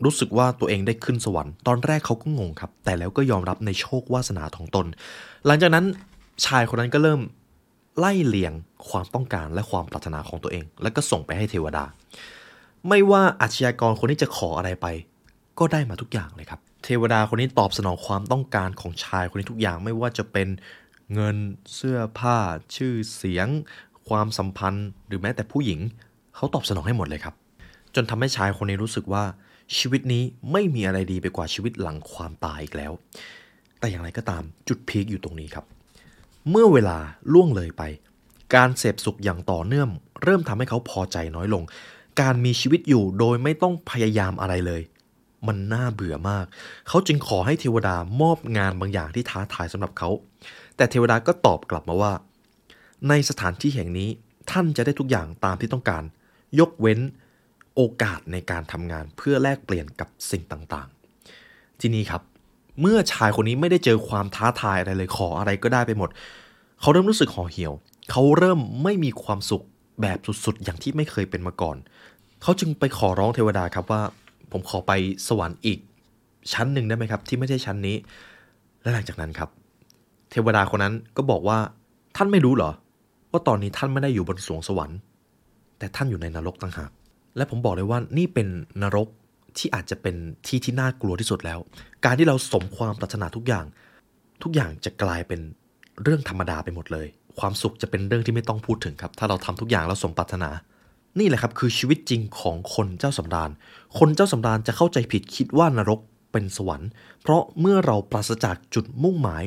รู้สึกว่าตัวเองได้ขึ้นสวรรค์ตอนแรกเขาก็งงครับ แต่แล้วก็ยอมรับในโชควาสนาของตน หลังจากนั้นชายคนนั้นก็เริ่มไล่เลียงความต้องการและความปรารถนาของตัวเอง แล้วก็ส่งไปให้เทวดา ไม่ว่าอาชญากรคนนี้จะขออะไรไป ก็ได้มาทุกอย่างเลยครับ เทวดาคนนี้ตอบสนองความต้องการของชายคนนี้ทุกอย่างไม่ว่าจะเป็น เงินเสื้อผ้าชื่อเสียง ความสัมพันธ์ หรือแม้แต่ผู้หญิง เขาตอบสนองให้หมดเลยครับ จนทำให้ชายคนนี้รู้สึกว่าชีวิตนี้ไม่มีอะไรดีไปกว่าชีวิตหลังความตายอีกแล้ว แต่อย่างไรก็ตามจุดพีคอยู่ตรงนี้ครับ เมื่อเวลาล่วงเลยไป การเสพสุขอย่างต่อเนื่อง เริ่มทำให้เขาพอใจน้อยลง การมีชีวิตอยู่โดยไม่ต้องพยายามอะไรเลยมันน่าเบื่อมาก เขาจึงขอให้เทวดามอบงานบางอย่างที่ท้าทายสำหรับเขา แต่เทวดาก็ตอบกลับมาว่า ในสถานที่แห่งนี้ท่านจะได้ทุกอย่างตามที่ต้องการ ยกเว้นโอกาสในการทำงานเพื่อแลกเปลี่ยนกับสิ่งต่างๆ ที่นี้ครับ เมื่อชายคนนี้ไม่ได้เจอความท้าทายอะไรเลยขออะไรก็ได้ไปหมด เขาเริ่มรู้สึกห่อเหี่ยว เขาเริ่มไม่มีความสุขแบบสุดๆ อย่างที่ไม่เคยเป็นมาก่อน เขาจึงไปขอร้องเทวดาครับว่า ผมขอไปสวรรค์อีกชั้นหนึ่งได้ไหมครับ ที่ไม่ใช่ชั้นนี้ และหลังจากนั้นครับ เทวดาคนนั้นก็บอกว่าท่านไม่รู้เหรอ ว่าตอนนี้ท่านไม่ได้อยู่บนสวงสวรรค์ แต่ท่านอยู่ในนรกต่างหากและผมบอกเลยว่านี่เป็นนรกที่อาจจะเป็นที่ที่น่ากลัวที่สุดแล้ว การที่เราสมความปรารถนาทุกอย่าง ทุกอย่างจะกลายเป็นเรื่องธรรมดาไปหมดเลย ความสุขจะเป็นเรื่องที่ไม่ต้องพูดถึงครับ ถ้าเราทำทุกอย่างแล้วสมปรารถนา นี่แหละครับคือชีวิตจริงของคนเจ้าสำราญ คนเจ้าสำราญจะเข้าใจผิดคิดว่านรกเป็นสวรรค์ เพราะเมื่อเราปราศจากจุดมุ่งหมาย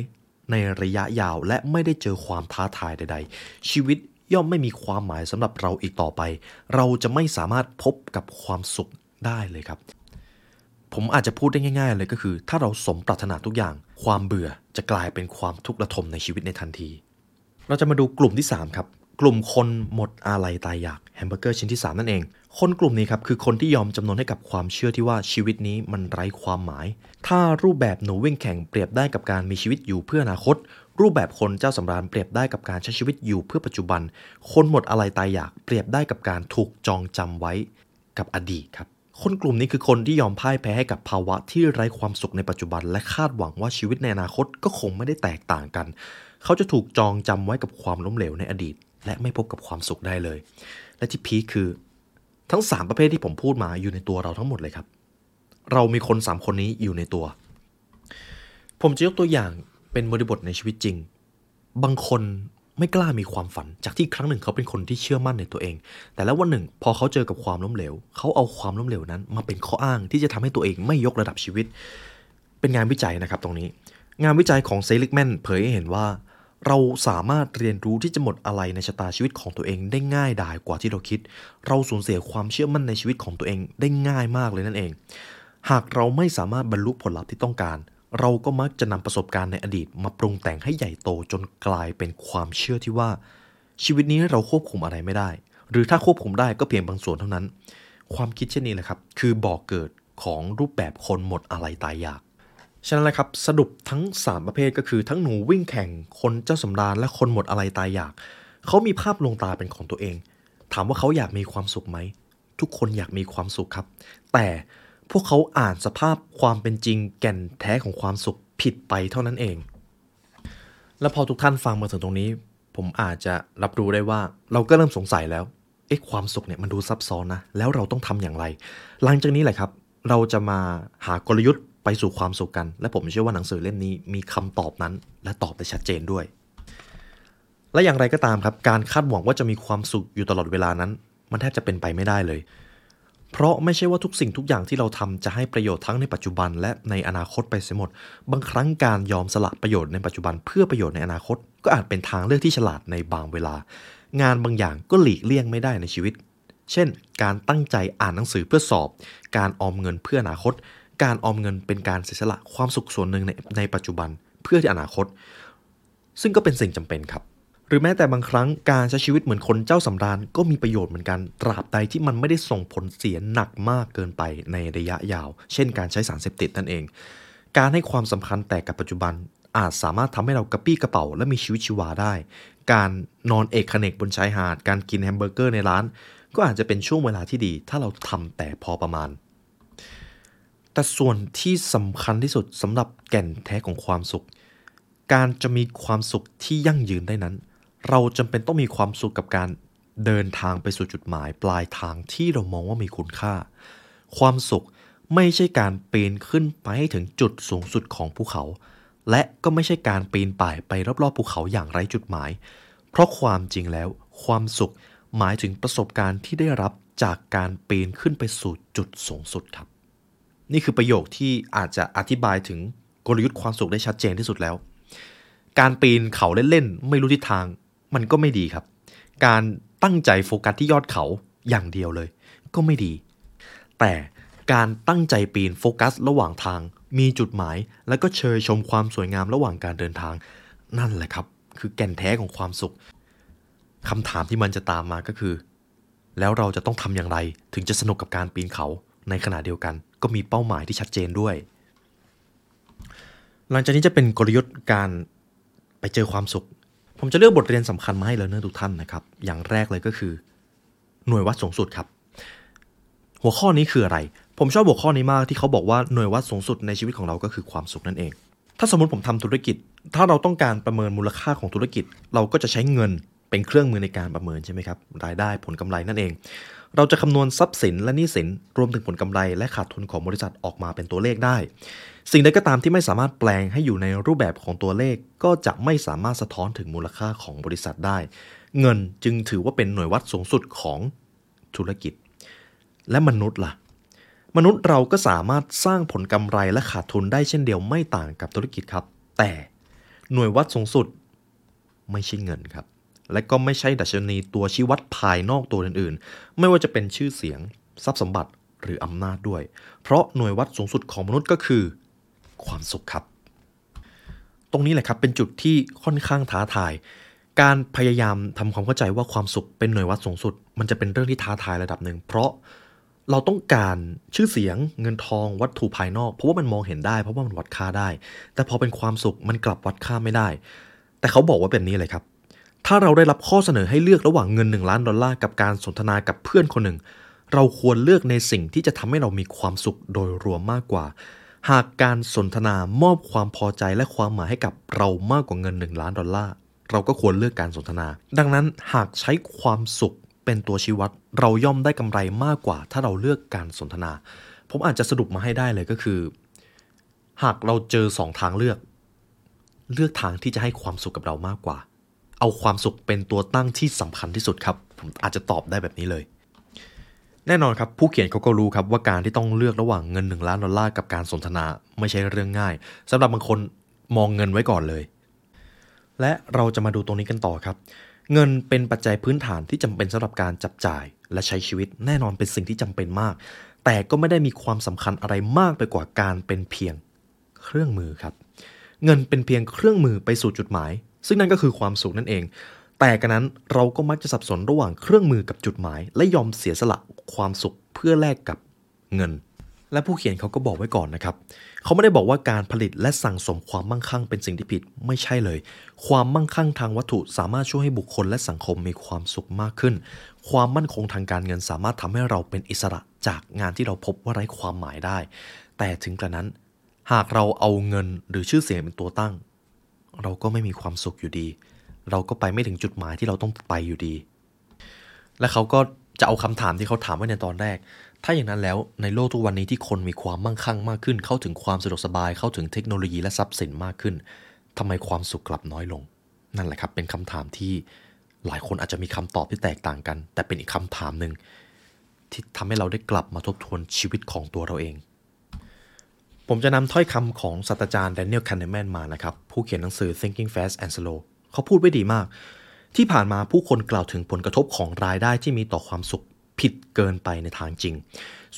ในระยะยาวและไม่ได้เจอความท้าทายใด ๆ ชีวิตย่อมไม่มีความหมายสำหรับเราอีกต่อไป เราจะไม่สามารถพบกับความสุขได้เลยครับ ผมอาจจะพูดได้ง่าย ๆ เลยก็คือ ถ้าเราสมปรารถนาทุกอย่าง ความเบื่อจะกลายเป็นความทุกข์ระทมในชีวิตในทันที เราจะมาดูกลุ่มที่ 3 ครับ กลุ่มคนหมดอาลัยตายอยากแฮมเบอร์เกอร์ชิ้นที่ 3 นั่นเอง คนกลุ่มนี้ครับคือคนที่ยอมจำนนให้กับความเชื่อที่ว่าชีวิตนี้มันไร้ความหมาย ถ้ารูปแบบหนูวิ่งแข่งเปรียบได้กับการมีชีวิตอยู่เพื่ออนาคต รูปแบบคนเจ้าสำราญเปรียบได้กับการใช้ชีวิตอยู่เพื่อปัจจุบัน คนหมดอาลัยตายอยากเปรียบได้กับการถูกจองจำไว้กับอดีตครับคนกลุ่มนี้คือคนที่ยอมพ่ายแพ้ให้กับภาวะที่ไร้ความสุขในปัจจุบัน และคาดหวังว่าชีวิตในอนาคตก็คงไม่ได้แตกต่างกัน เขาจะถูกจองจำไว้กับความล้มเหลวในอดีต และไม่พบกับความสุขได้เลย และที่พีคคือ ทั้ง 3 ประเภทที่ผมพูดมาอยู่ในตัวเราทั้งหมดเลยครับ เรามีคน 3 คนนี้อยู่ในตัว ผมจะยกตัวอย่างเป็นบริบทในชีวิตจริง บางคนไม่กล้ามีความฝันจากที่ครั้งหนึ่งเขาเป็นคนที่เชื่อมั่นในตัวเอง แต่แล้ววันหนึ่ง พอเขาเจอกับความล้มเหลว เขาเอาความล้มเหลวนั้น มาเป็นข้ออ้างที่จะทำให้ตัวเองไม่ยกระดับชีวิต เป็นงานวิจัยนะครับตรงนี้ งานวิจัยของเซลิกแมนเผยให้เห็นว่า เราสามารถเรียนรู้ที่จะหมดอะไรในชะตาชีวิตของตัวเองได้ง่ายดายกว่าที่เราคิด เราสูญเสียความเชื่อมั่นในชีวิตของตัวเองได้ง่ายมากเลยนั่นเอง หากเราไม่สามารถบรรลุผลลัพธ์ที่ต้องการ เราก็มักจะนำประสบการณ์ในอดีต มาปรุงแต่งให้ใหญ่โตจนกลายเป็นความเชื่อที่ว่า ชีวิตนี้เราควบคุมอะไรไม่ได้ หรือถ้าควบคุมได้ก็เพียงบางส่วนเท่านั้น ความคิดเช่นนี้แหละครับ คือบ่อกเกิดของรูปแบบคนหมดอะไรตายอยาก ฉะนั้นแหละครับสรุปทั้ง 3 ประเภทก็คือทั้งหนูวิ่งแข่งคนเจ้าสำราญและคนหมดอะไรตายอยาก เขามีภาพลวงตาเป็นของตัวเอง ถามว่าเขาอยากมีความสุขไหม ทุกคนอยากมีความสุขครับ แต่พวกเขาอ่านสภาพความเป็นจริงแก่นแท้ของความสุขผิดไปเท่านั้นเอง แล้วพอทุกท่านฟังมาถึงตรงนี้ ผมอาจจะรับรู้ได้ว่าเราก็เริ่มสงสัยแล้วเอ๊ะความสุขเนี่ยมันดูซับซ้อนนะแล้วเราต้องทำอย่างไร หลังจากนี้แหละครับ เราจะมาหากลยุทธ์ ไปสู่ความสุขกัน และผมเชื่อว่าหนังสือเล่มนี้มีคำตอบนั้น และตอบได้ชัดเจนด้วย และอย่างไรก็ตามครับ การคาดหวังว่าจะมีความสุขอยู่ตลอดเวลานั้น มันแทบจะเป็นไปไม่ได้เลย เพราะไม่ใช่ว่าทุกสิ่งทุกอย่างที่เราทำจะให้ประโยชน์ทั้งในปัจจุบัน และในอนาคตไปเสียหมด บางครั้งการยอมสละประโยชน์ในปัจจุบันเพื่อประโยชน์ในอนาคต ก็อาจเป็นทางเลือกที่ฉลาดในบางเวลา งานบางอย่างก็หลีกเลี่ยงไม่ได้ในชีวิต เช่น การตั้งใจอ่านหนังสือเพื่อสอบ การออมเงินเพื่ออนาคต การออมเงินเป็นการเสียสละความสุขส่วนหนึ่งในในปัจจุบันเพื่อที่อนาคต ซึ่งก็เป็นสิ่งจำเป็นครับ หรือแม้แต่บางครั้งการใช้ชีวิตเหมือนคนเจ้าสำราญก็มีประโยชน์เหมือนกันตราบใดที่มันไม่ได้ส่งผลเสียหนักมากเกินไปในระยะยาว เช่น การใช้สารเสพติดนั่นเอง การให้ความสำคัญแต่กับปัจจุบันอาจสามารถทำให้เรากระปรี้กระเปร่าและมีชีวิตชีวาได้ การนอนเอกเขนกบนชายหาด การกินแฮมเบอร์เกอร์ในร้าน ก็อาจจะเป็นช่วงเวลาที่ดี ถ้าเราทำแต่พอประมาณ แต่ส่วนที่สำคัญที่สุดสำหรับแก่นแท้ของความสุข การจะมีความสุขที่ยั่งยืนได้นั้น เราจำเป็นต้องมีความสุขกับการเดินทางไปสู่จุดหมายปลายทางที่เรามองว่ามีคุณค่า ความสุขไม่ใช่การปีนขึ้นไปให้ถึงจุดสูงสุดของภูเขา และก็ไม่ใช่การปีนป่ายไปรอบๆภูเขาอย่างไร้จุดหมาย เพราะความจริงแล้ว ความสุขหมายถึงประสบการณ์ที่ได้รับจากการปีนขึ้นไปสู่จุดสูงสุดครับ นี่คือประโยคที่อาจจะอธิบายถึงกลยุทธ์ความสุขได้ชัดเจนที่สุดแล้ว การปีนเขาเล่นๆไม่รู้ทิศทางมันก็ไม่ดีครับ การตั้งใจโฟกัสที่ยอดเขาอย่างเดียวเลย ก็ไม่ดี แต่การตั้งใจปีนโฟกัสระหว่างทาง มีจุดหมายแล้วก็เชยชมความสวยงามระหว่างการเดินทาง นั่นแหละครับ คือแก่นแท้ของความสุขคำถามที่มันจะตามมาก็คือ แล้วเราจะต้องทำอย่างไรถึงจะสนุกกับการปีนเขา ในขณะเดียวกัน ก็มีเป้าหมายที่ชัดเจนด้วย หลังจากนี้จะเป็นกลยุทธ์การไปเจอความสุข ผมจะเลือกบทเรียนสำคัญมาให้เลเนอร์ทุกท่านนะครับ อย่างแรกเลยก็คือ หน่วยวัดสูงสุดครับ หัวข้อนี้คืออะไร ผมชอบหัวข้อนี้มากที่เขาบอกว่าหน่วยวัดสูงสุดในชีวิตของเราก็คือความสุขนั่นเอง ถ้าสมมติผมทำธุรกิจ ถ้าเราต้องการประเมินมูลค่าของธุรกิจ เราก็จะใช้เงินเป็นเครื่องมือในการประเมินใช่ไหมครับ รายได้ผลกำไรนั่นเอง เราจะคำนวณทรัพย์สินและหนี้สินรวมถึงผลกำไรและขาดทุนของบริษัทออกมาเป็นตัวเลขได้ สิ่งใดก็ตามที่ไม่สามารถแปลงให้อยู่ในรูปแบบของตัวเลข ก็จะไม่สามารถสะท้อนถึงมูลค่าของบริษัทได้ เงินจึงถือว่าเป็นหน่วยวัดสูงสุดของธุรกิจ และมนุษย์ล่ะ มนุษย์เราก็สามารถสร้างผลกำไรและขาดทุนได้เช่นเดียวไม่ต่างกับธุรกิจครับ แต่หน่วยวัดสูงสุด ไม่ใช่เงินครับ และก็ไม่ใช่ดัชนีตัวชี้วัดภายนอกตัวอื่นๆ ไม่ว่าจะเป็นชื่อเสียง ทรัพย์สมบัติหรืออำนาจด้วย เพราะหน่วยวัดสูงสุดของมนุษย์ก็คือ ความสุขครับ ตรงนี้แหละครับเป็นจุดที่ค่อนข้างท้าทาย การพยายามทำความเข้าใจว่าความสุขเป็นหน่วยวัดสูงสุด มันจะเป็นเรื่องที่ท้าทายระดับหนึ่ง เพราะเราต้องการชื่อเสียงเงินทองวัตถุภายนอก เพราะว่ามันมองเห็นได้เพราะว่ามันวัดค่าได้ แต่พอเป็นความสุขมันกลับวัดค่าไม่ได้ แต่เขาบอกว่าแบบนี้เลยครับ ถ้าเราได้รับข้อเสนอให้เลือกระหว่างเงิน 1 ล้านดอลลาร์กับการสนทนากับเพื่อนคนหนึ่ง เราควรเลือกในสิ่งที่จะทำให้เรามีความสุขโดยรวมมากกว่า หากการสนทนามอบความพอใจและความหมายให้กับเรามากกว่าเงิน 1 ล้านดอลลาร์เราก็ควรเลือกการสนทนา ดังนั้นหากใช้ความสุขเป็นตัวชี้วัด เราย่อมได้กำไรมากกว่า ถ้าเราเลือกการสนทนา ผมอาจจะสรุปมาให้ได้เลยก็คือ หากเราเจอสองทางเลือก เลือกทางที่จะให้ความสุขกับเรามากกว่า เอาความสุขเป็นตัวตั้งที่สำคัญที่สุดครับ ผมอาจจะตอบได้แบบนี้เลย แน่นอนครับ ผู้เขียนเขาก็รู้ครับว่าการที่ต้องเลือกระหว่างเงิน 1 ล้านดอลลาร์กับการสนทนาไม่ใช่เรื่องง่ายสำหรับบางคนมองเงินไว้ก่อนเลย และเราจะมาดูตรงนี้กันต่อครับ เงินเป็นปัจจัยพื้นฐานที่จำเป็นสำหรับการจับจ่ายและใช้ชีวิต แน่นอนเป็นสิ่งที่จำเป็นมาก แต่ก็ไม่ได้มีความสำคัญอะไรมากไปกว่าการเป็นเพียงเครื่องมือครับ เงินเป็นเพียงเครื่องมือไปสู่จุดหมาย ซึ่งนั่นก็คือความสุขนั่นเอง แต่กันนั้นเราก็มักจะสับสนระหว่างเครื่องมือกับจุดหมาย และยอมเสียสละความสุขเพื่อแลกกับเงิน และผู้เขียนเขาก็บอกไว้ก่อนนะครับ เขาไม่ได้บอกว่าการผลิตและสั่งสมความมั่งคั่งเป็นสิ่งที่ผิดไม่ใช่เลย ความมั่งคั่งทางวัตถุสามารถช่วยให้บุคคลและสังคมมีความสุขมากขึ้น ความมั่นคงทางการเงินสามารถทำให้เราเป็นอิสระจากงานที่เราพบว่าไร้ความหมายได้ แต่ถึงกระนั้น หากเราเอาเงินหรือชื่อเสียงเป็นตัวตั้ง เราก็ไม่มีความสุขอยู่ดี เราก็ไปไม่ถึงจุดหมายที่เราต้องไปอยู่ดี และเขาก็จะเอาคำถามที่เขาถามไว้ในตอนแรก ถ้าอย่างนั้นแล้วในโลกทุกวันนี้ที่คนมีความมั่งคั่งมากขึ้น เข้าถึงความสะดวกสบาย เข้าถึงเทคโนโลยีและทรัพย์สินมากขึ้นทำไมความสุขกลับน้อยลง นั่นแหละครับ เป็นคำถามที่หลายคนอาจจะมีคำตอบที่แตกต่างกัน แต่เป็นอีกคำถามหนึ่งที่ทำให้เราได้กลับมาทบทวนชีวิตของตัวเราเอง ผมจะนำถ้อยคำของศาสตราจารย์แดเนียลคันเนแมนมานะครับ ผู้เขียนหนังสือ Thinking Fast and Slow เขาพูดไว้ดีมาก ที่ผ่านมาผู้คนกล่าวถึงผลกระทบของรายได้ที่มีต่อความสุขผิดเกินไปในทางจริง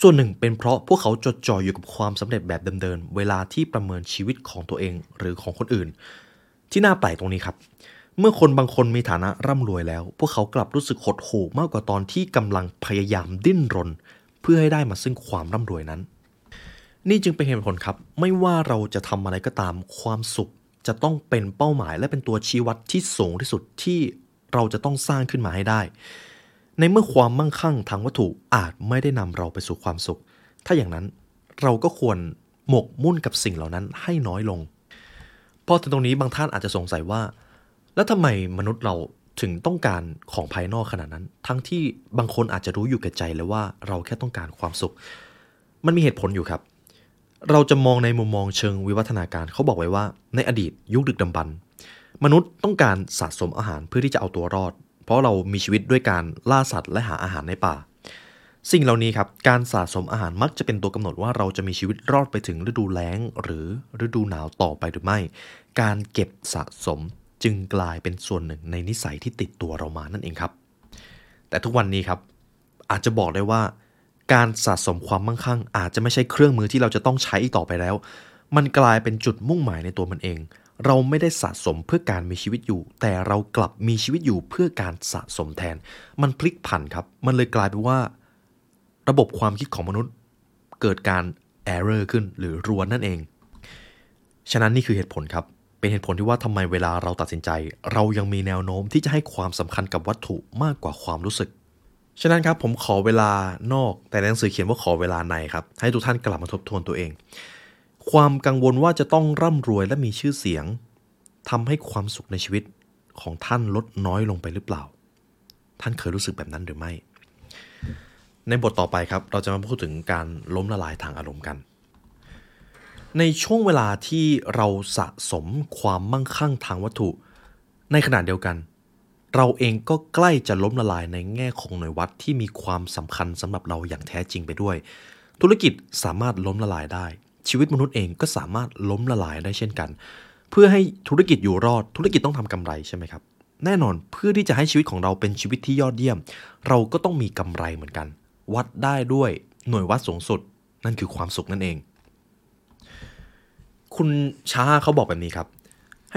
ส่วนหนึ่งเป็นเพราะพวกเขาจดจ่ออยู่กับความสำเร็จแบบเดิมๆ เวลาที่ประเมินชีวิตของตัวเองหรือของคนอื่น ที่น่าแปลกตรงนี้ครับ เมื่อคนบางคนมีฐานะร่ำรวยแล้ว พวกเขากลับรู้สึกหดหู่มากกว่าตอนที่กำลังพยายามดิ้นรน เพื่อให้ได้มาซึ่งความร่ำรวยนั้น นี่จึงเป็นเหตุผลครับ ไม่ว่าเราจะทำอะไรก็ตามความสุข จะต้องเป็นเป้าหมายและเป็นตัวชี้วัดที่สูงที่สุดที่เราจะต้องสร้างขึ้นมาให้ได้ ในเมื่อความมั่งคั่งทางวัตถุอาจไม่ได้นำเราไปสู่ความสุข ถ้าอย่างนั้นเราก็ควรหมกมุ่นกับสิ่งเหล่านั้นให้น้อยลงพอถึงตรงนี้บางท่านอาจจะสงสัยว่า แล้วทำไมมนุษย์เราถึงต้องการของภายนอกขนาดนั้น ทั้งที่บางคนอาจจะรู้อยู่แก่ใจเลยว่าเราแค่ต้องการความสุข มันมีเหตุผลอยู่ครับ เราจะมองในมุมมองเชิงวิวัฒนาการเขาบอกไว้ว่า ในอดีตยุคดึกดำบรรพ์มนุษย์ต้องการสะสมอาหารเพื่อที่จะเอาตัวรอด เพราะเรามีชีวิตด้วยการล่าสัตว์และหาอาหารในป่า สิ่งเหล่านี้ครับการสะสมอาหารมักจะเป็นตัวกำหนดว่าเราจะมีชีวิตรอดไปถึงฤดูแล้ง หรือฤดูหนาวต่อไปหรือไม่ การเก็บสะสมจึงกลายเป็นส่วนหนึ่งในนิสัยที่ติดตัวเรามานั่นเองครับ แต่ทุกวันนี้ครับอาจจะบอกได้ว่า การสะสมความมั่งคั่ง อาจจะไม่ใช่เครื่องมือที่เราจะต้องใช้อีกต่อไปแล้ว มันกลายเป็นจุดมุ่งหมายในตัวมันเอง เราไม่ได้สะสมเพื่อการมีชีวิตอยู่ แต่เรากลับมีชีวิตอยู่เพื่อการสะสมแทน มันพลิกผันครับ มันเลยกลายเป็นว่า ระบบความคิดของมนุษย์ เกิดการ error ขึ้นหรือรวนนั่นเอง ฉะนั้นนี่คือเหตุผลครับ เป็นเหตุผลที่ว่าทำไมเวลาเราตัดสินใจ เรายังมีแนวโน้มที่จะให้ความสำคัญกับวัตถุมากกว่าความรู้สึก ฉะนั้นครับผมขอเวลานอก แต่ในหนังสือเขียนว่าขอเวลาในครับให้ทุกท่านกลับมาทบทวนตัวเอง ความกังวลว่าจะต้องร่ำรวยและมีชื่อเสียงทำให้ความสุขในชีวิตของท่านลดน้อยลงไปหรือเปล่า ท่านเคยรู้สึกแบบนั้นหรือไม่ ในบทต่อไปครับ เราจะมาพูดถึงการล้มละลายทางอารมณ์กัน ในช่วงเวลาที่เราสะสมความมั่งคั่งทางวัตถุ ในขณะเดียวกัน เราเองก็ใกล้จะล้มละลายในแง่ของหน่วยวัดที่มีความสำคัญสำหรับเราอย่างแท้จริงไปด้วย ธุรกิจสามารถล้มละลายได้ ชีวิตมนุษย์เองก็สามารถล้มละลายได้เช่นกัน เพื่อให้ธุรกิจอยู่รอดธุรกิจต้องทำกำไรใช่ไหมครับแน่นอนเพื่อที่จะให้ชีวิตของเราเป็นชีวิตที่ยอดเยี่ยม เราก็ต้องมีกำไรเหมือนกัน วัดได้ด้วยหน่วยวัดสูงสุด นั่นคือความสุขนั่นเอง คุณช้าเขาบอกแบบนี้ครับ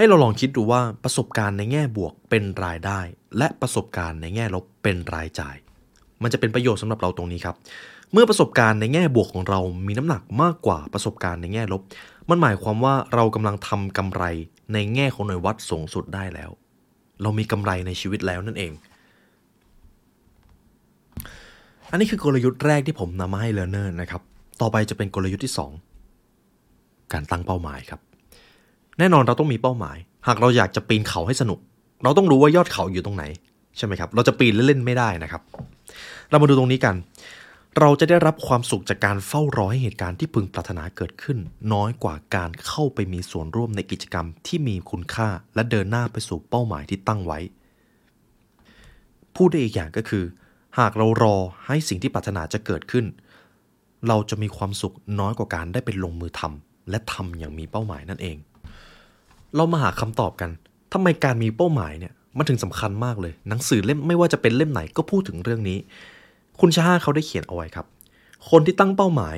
ให้เราลองคิดดูว่าประสบการณ์ในแง่บวกเป็นรายได้ และประสบการณ์ในแง่ลบเป็นรายจ่าย มันจะเป็นประโยชน์สำหรับเราตรงนี้ครับ เมื่อประสบการณ์ในแง่บวกของเรามีน้ำหนักมากกว่าประสบการณ์ในแง่ลบ มันหมายความว่าเรากำลังทำกำไรในแง่ของหน่วยวัดสูงสุดได้แล้ว เรามีกำไรในชีวิตแล้วนั่นเอง อันนี้คือกลยุทธ์แรกที่ผมนำมาให้เล a ร์เนอร์นะครับ ต่อไปจะเป็นกลยุทธ์ที่ 2 การตั้งเป้าหมายครับ แน่นอนเราต้องมีเป้าหมาย หากเราอยากจะปีนเขาให้สนุก เราต้องรู้ว่ายอดเขาอยู่ตรงไหน ใช่ไหมครับ เราจะปีนเล่นๆไม่ได้นะครับ เรามาดูตรงนี้กัน เราจะได้รับความสุขจากการเฝ้ารอให้เหตุการณ์ที่พึงปรารถนาเกิดขึ้น น้อยกว่าการเข้าไปมีส่วนร่วมในกิจกรรมที่มีคุณค่า และเดินหน้าไปสู่เป้าหมายที่ตั้งไว้ พูดได้อีกอย่างก็คือ หากเรารอให้สิ่งที่ปรารถนาจะเกิดขึ้น เราจะมีความสุขน้อยกว่าการได้เป็นลงมือทำและทำอย่างมีเป้าหมายนั่นเอง เรามาหาคำตอบกันทำไมการมีเป้าหมายเนี่ยมันถึงสำคัญมากเลย หนังสือเล่มไม่ว่าจะเป็นเล่มไหนก็พูดถึงเรื่องนี้ คุณชาฮาเขาได้เขียนเอาไว้ครับ คนที่ตั้งเป้าหมาย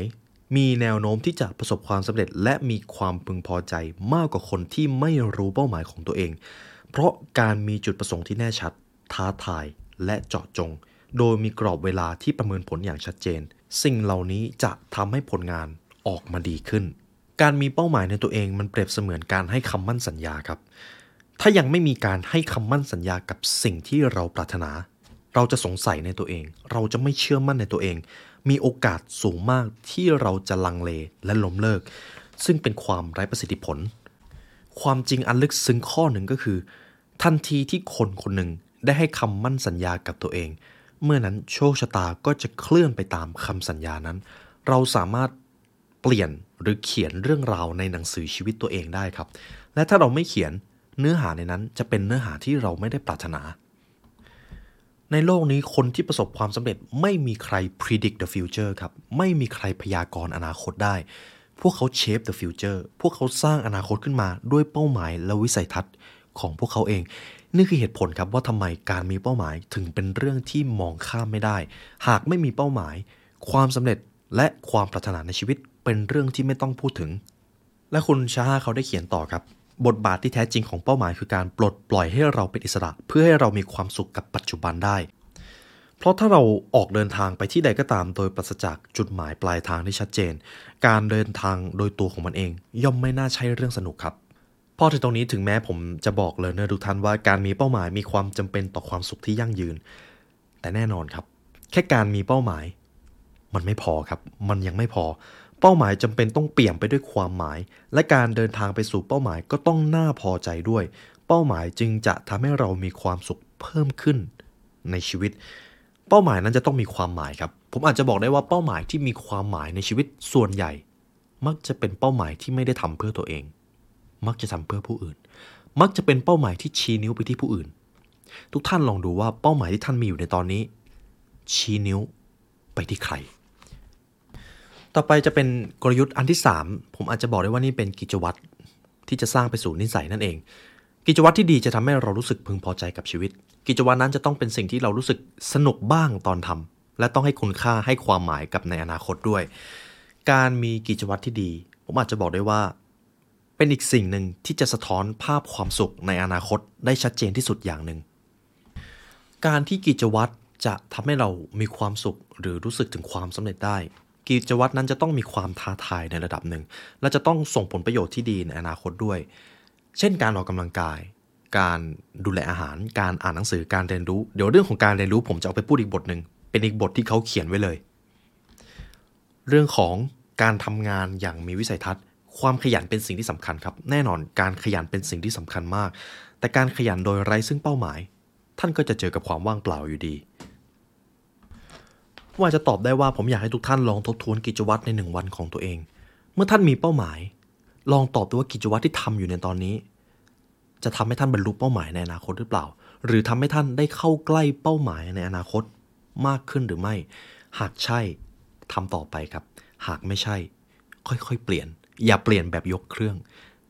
มีแนวโน้มที่จะประสบความสำเร็จ และมีความพึงพอใจมากกว่าคนที่ไม่รู้เป้าหมายของตัวเอง เพราะการมีจุดประสงค์ที่แน่ชัด ท้าทายและเจาะจง โดยมีกรอบเวลาที่ประเมินผลอย่างชัดเจน สิ่งเหล่านี้จะทำให้ผลงานออกมาดีขึ้น การมีเป้าหมายในตัวเองมันเปรียบเสมือนการให้คำมั่นสัญญาครับ ถ้ายังไม่มีการให้คำมั่นสัญญากับสิ่งที่เราปรารถนา เราจะสงสัยในตัวเอง เราจะไม่เชื่อมั่นในตัวเอง มีโอกาสสูงมากที่เราจะลังเลและล้มเลิก ซึ่งเป็นความไร้ประสิทธิผล ความจริงอันลึกซึ้งข้อหนึ่งก็คือ ทันทีที่คนคนหนึ่งได้ให้คำมั่นสัญญากับตัวเอง เมื่อนั้นโชคชะตาก็จะเคลื่อนไปตามคำสัญญานั้น เราสามารถเปลี่ยน หรือเขียนเรื่องราวในหนังสือชีวิตตัวเองได้ครับ และถ้าเราไม่เขียนเนื้อหาในนั้นจะเป็นเนื้อหาที่เราไม่ได้ปรารถนา ในโลกนี้คนที่ประสบความสำเร็จไม่มีใคร predict the future ครับ ไม่มีใครพยากรณ์อนาคตได้ พวกเขา shape the future พวกเขาสร้างอนาคตขึ้นมาด้วยเป้าหมายและวิสัยทัศน์ของพวกเขาเอง นี่คือเหตุผลครับว่าทำไมการมีเป้าหมายถึงเป็นเรื่องที่มองข้ามไม่ได้ หากไม่มีเป้าหมาย ความสำเร็จและความปรารถนาในชีวิต เป็นเรื่องที่ไม่ต้องพูดถึง และคุณชาฮาเขาได้เขียนต่อครับ บทบาทที่แท้จริงของเป้าหมายคือการปลดปล่อยให้เราเป็นอิสระ เพื่อให้เรามีความสุขกับปัจจุบันได้ เพราะถ้าเราออกเดินทางไปที่ใดก็ตาม โดยปราศจากจุดหมายปลายทางที่ชัดเจน การเดินทางโดยตัวของมันเอง ย่อมไม่น่าใช่เรื่องสนุกครับพอถึงตรงนี้ถึงแม้ผมจะบอกเลยเนอทุกท่านว่าการมีเป้าหมายมีความจำเป็นต่อความสุขที่ยั่งยืน แต่แน่นอนครับ แค่การมีเป้าหมาย มันไม่พอครับ มันยังไม่พอ เป้าหมายจำเป็นต้องเปี่ยมไปด้วยความหมาย และการเดินทางไปสู่เป้าหมายก็ต้องน่าพอใจด้วย เป้าหมายจึงจะทำให้เรามีความสุขเพิ่มขึ้นในชีวิต เป้าหมายนั้นจะต้องมีความหมายครับ ผมอาจจะบอกได้ว่าเป้าหมายที่มีความหมายในชีวิตส่วนใหญ่ มักจะเป็นเป้าหมายที่ไม่ได้ทำเพื่อตัวเอง มักจะทำเพื่อผู้อื่น มักจะเป็นเป้าหมายที่ชี้นิ้วไปที่ผู้อื่น ทุกท่านลองดูว่าเป้าหมายที่ท่านมีอยู่ในตอนนี้ ชี้นิ้วไปที่ใคร ต่อไปจะเป็นกลยุทธ์อันที่ 3 ผมอาจจะบอกได้ว่านี่เป็นกิจวัตรที่จะสร้างไปสู่นิสัยนั่นเอง กิจวัตรที่ดีจะทำให้เรารู้สึกพึงพอใจกับชีวิต กิจวัตรนั้นจะต้องเป็นสิ่งที่เรารู้สึกสนุกบ้างตอนทำและต้องให้คุณค่าให้ความหมายกับในอนาคตด้วย การมีกิจวัตรที่ดี ผมอาจจะบอกได้ว่า เป็นอีกสิ่งหนึ่งที่จะสะท้อนภาพความสุขในอนาคตได้ชัดเจนที่สุดอย่างหนึ่งการที่กิจวัตรจะทำให้เรามีความสุขหรือรู้สึกถึงความสำเร็จได้ กิจวัตรนั้นจะต้องมีความท้าทายในระดับหนึ่ง และจะต้องส่งผลประโยชน์ที่ดีในอนาคตด้วย เช่นการออกกำลังกาย การดูแลอาหาร การอ่านหนังสือการเรียนรู้ เดี๋ยวเรื่องของการเรียนรู้ผมจะเอาไปพูดอีกบทหนึ่งเป็นอีกบทที่เขาเขียนไว้เลย เรื่องของการทำงานอย่างมีวิสัยทัศน์ ความขยันเป็นสิ่งที่สำคัญครับ แน่นอนการขยันเป็นสิ่งที่สำคัญมาก แต่การขยันโดยไร้ซึ่งเป้าหมาย ท่านก็จะเจอกับความว่างเปล่าอยู่ดี ว่าจะตอบได้ว่าผมอยากให้ทุกท่านลองทบทวนกิจวัตรในหนึ่งวันของตัวเอง เมื่อท่านมีเป้าหมาย ลองตอบดูว่ากิจวัตรที่ทำอยู่ในตอนนี้ จะทำให้ท่านบรรลุเป้าหมายในอนาคตหรือเปล่า หรือทำให้ท่านได้เข้าใกล้เป้าหมายในอนาคตมากขึ้นหรือไม่ หากใช่ทำต่อไปครับ หากไม่ใช่ ค่อยๆ เปลี่ยน อย่าเปลี่ยนแบบยกเครื่อง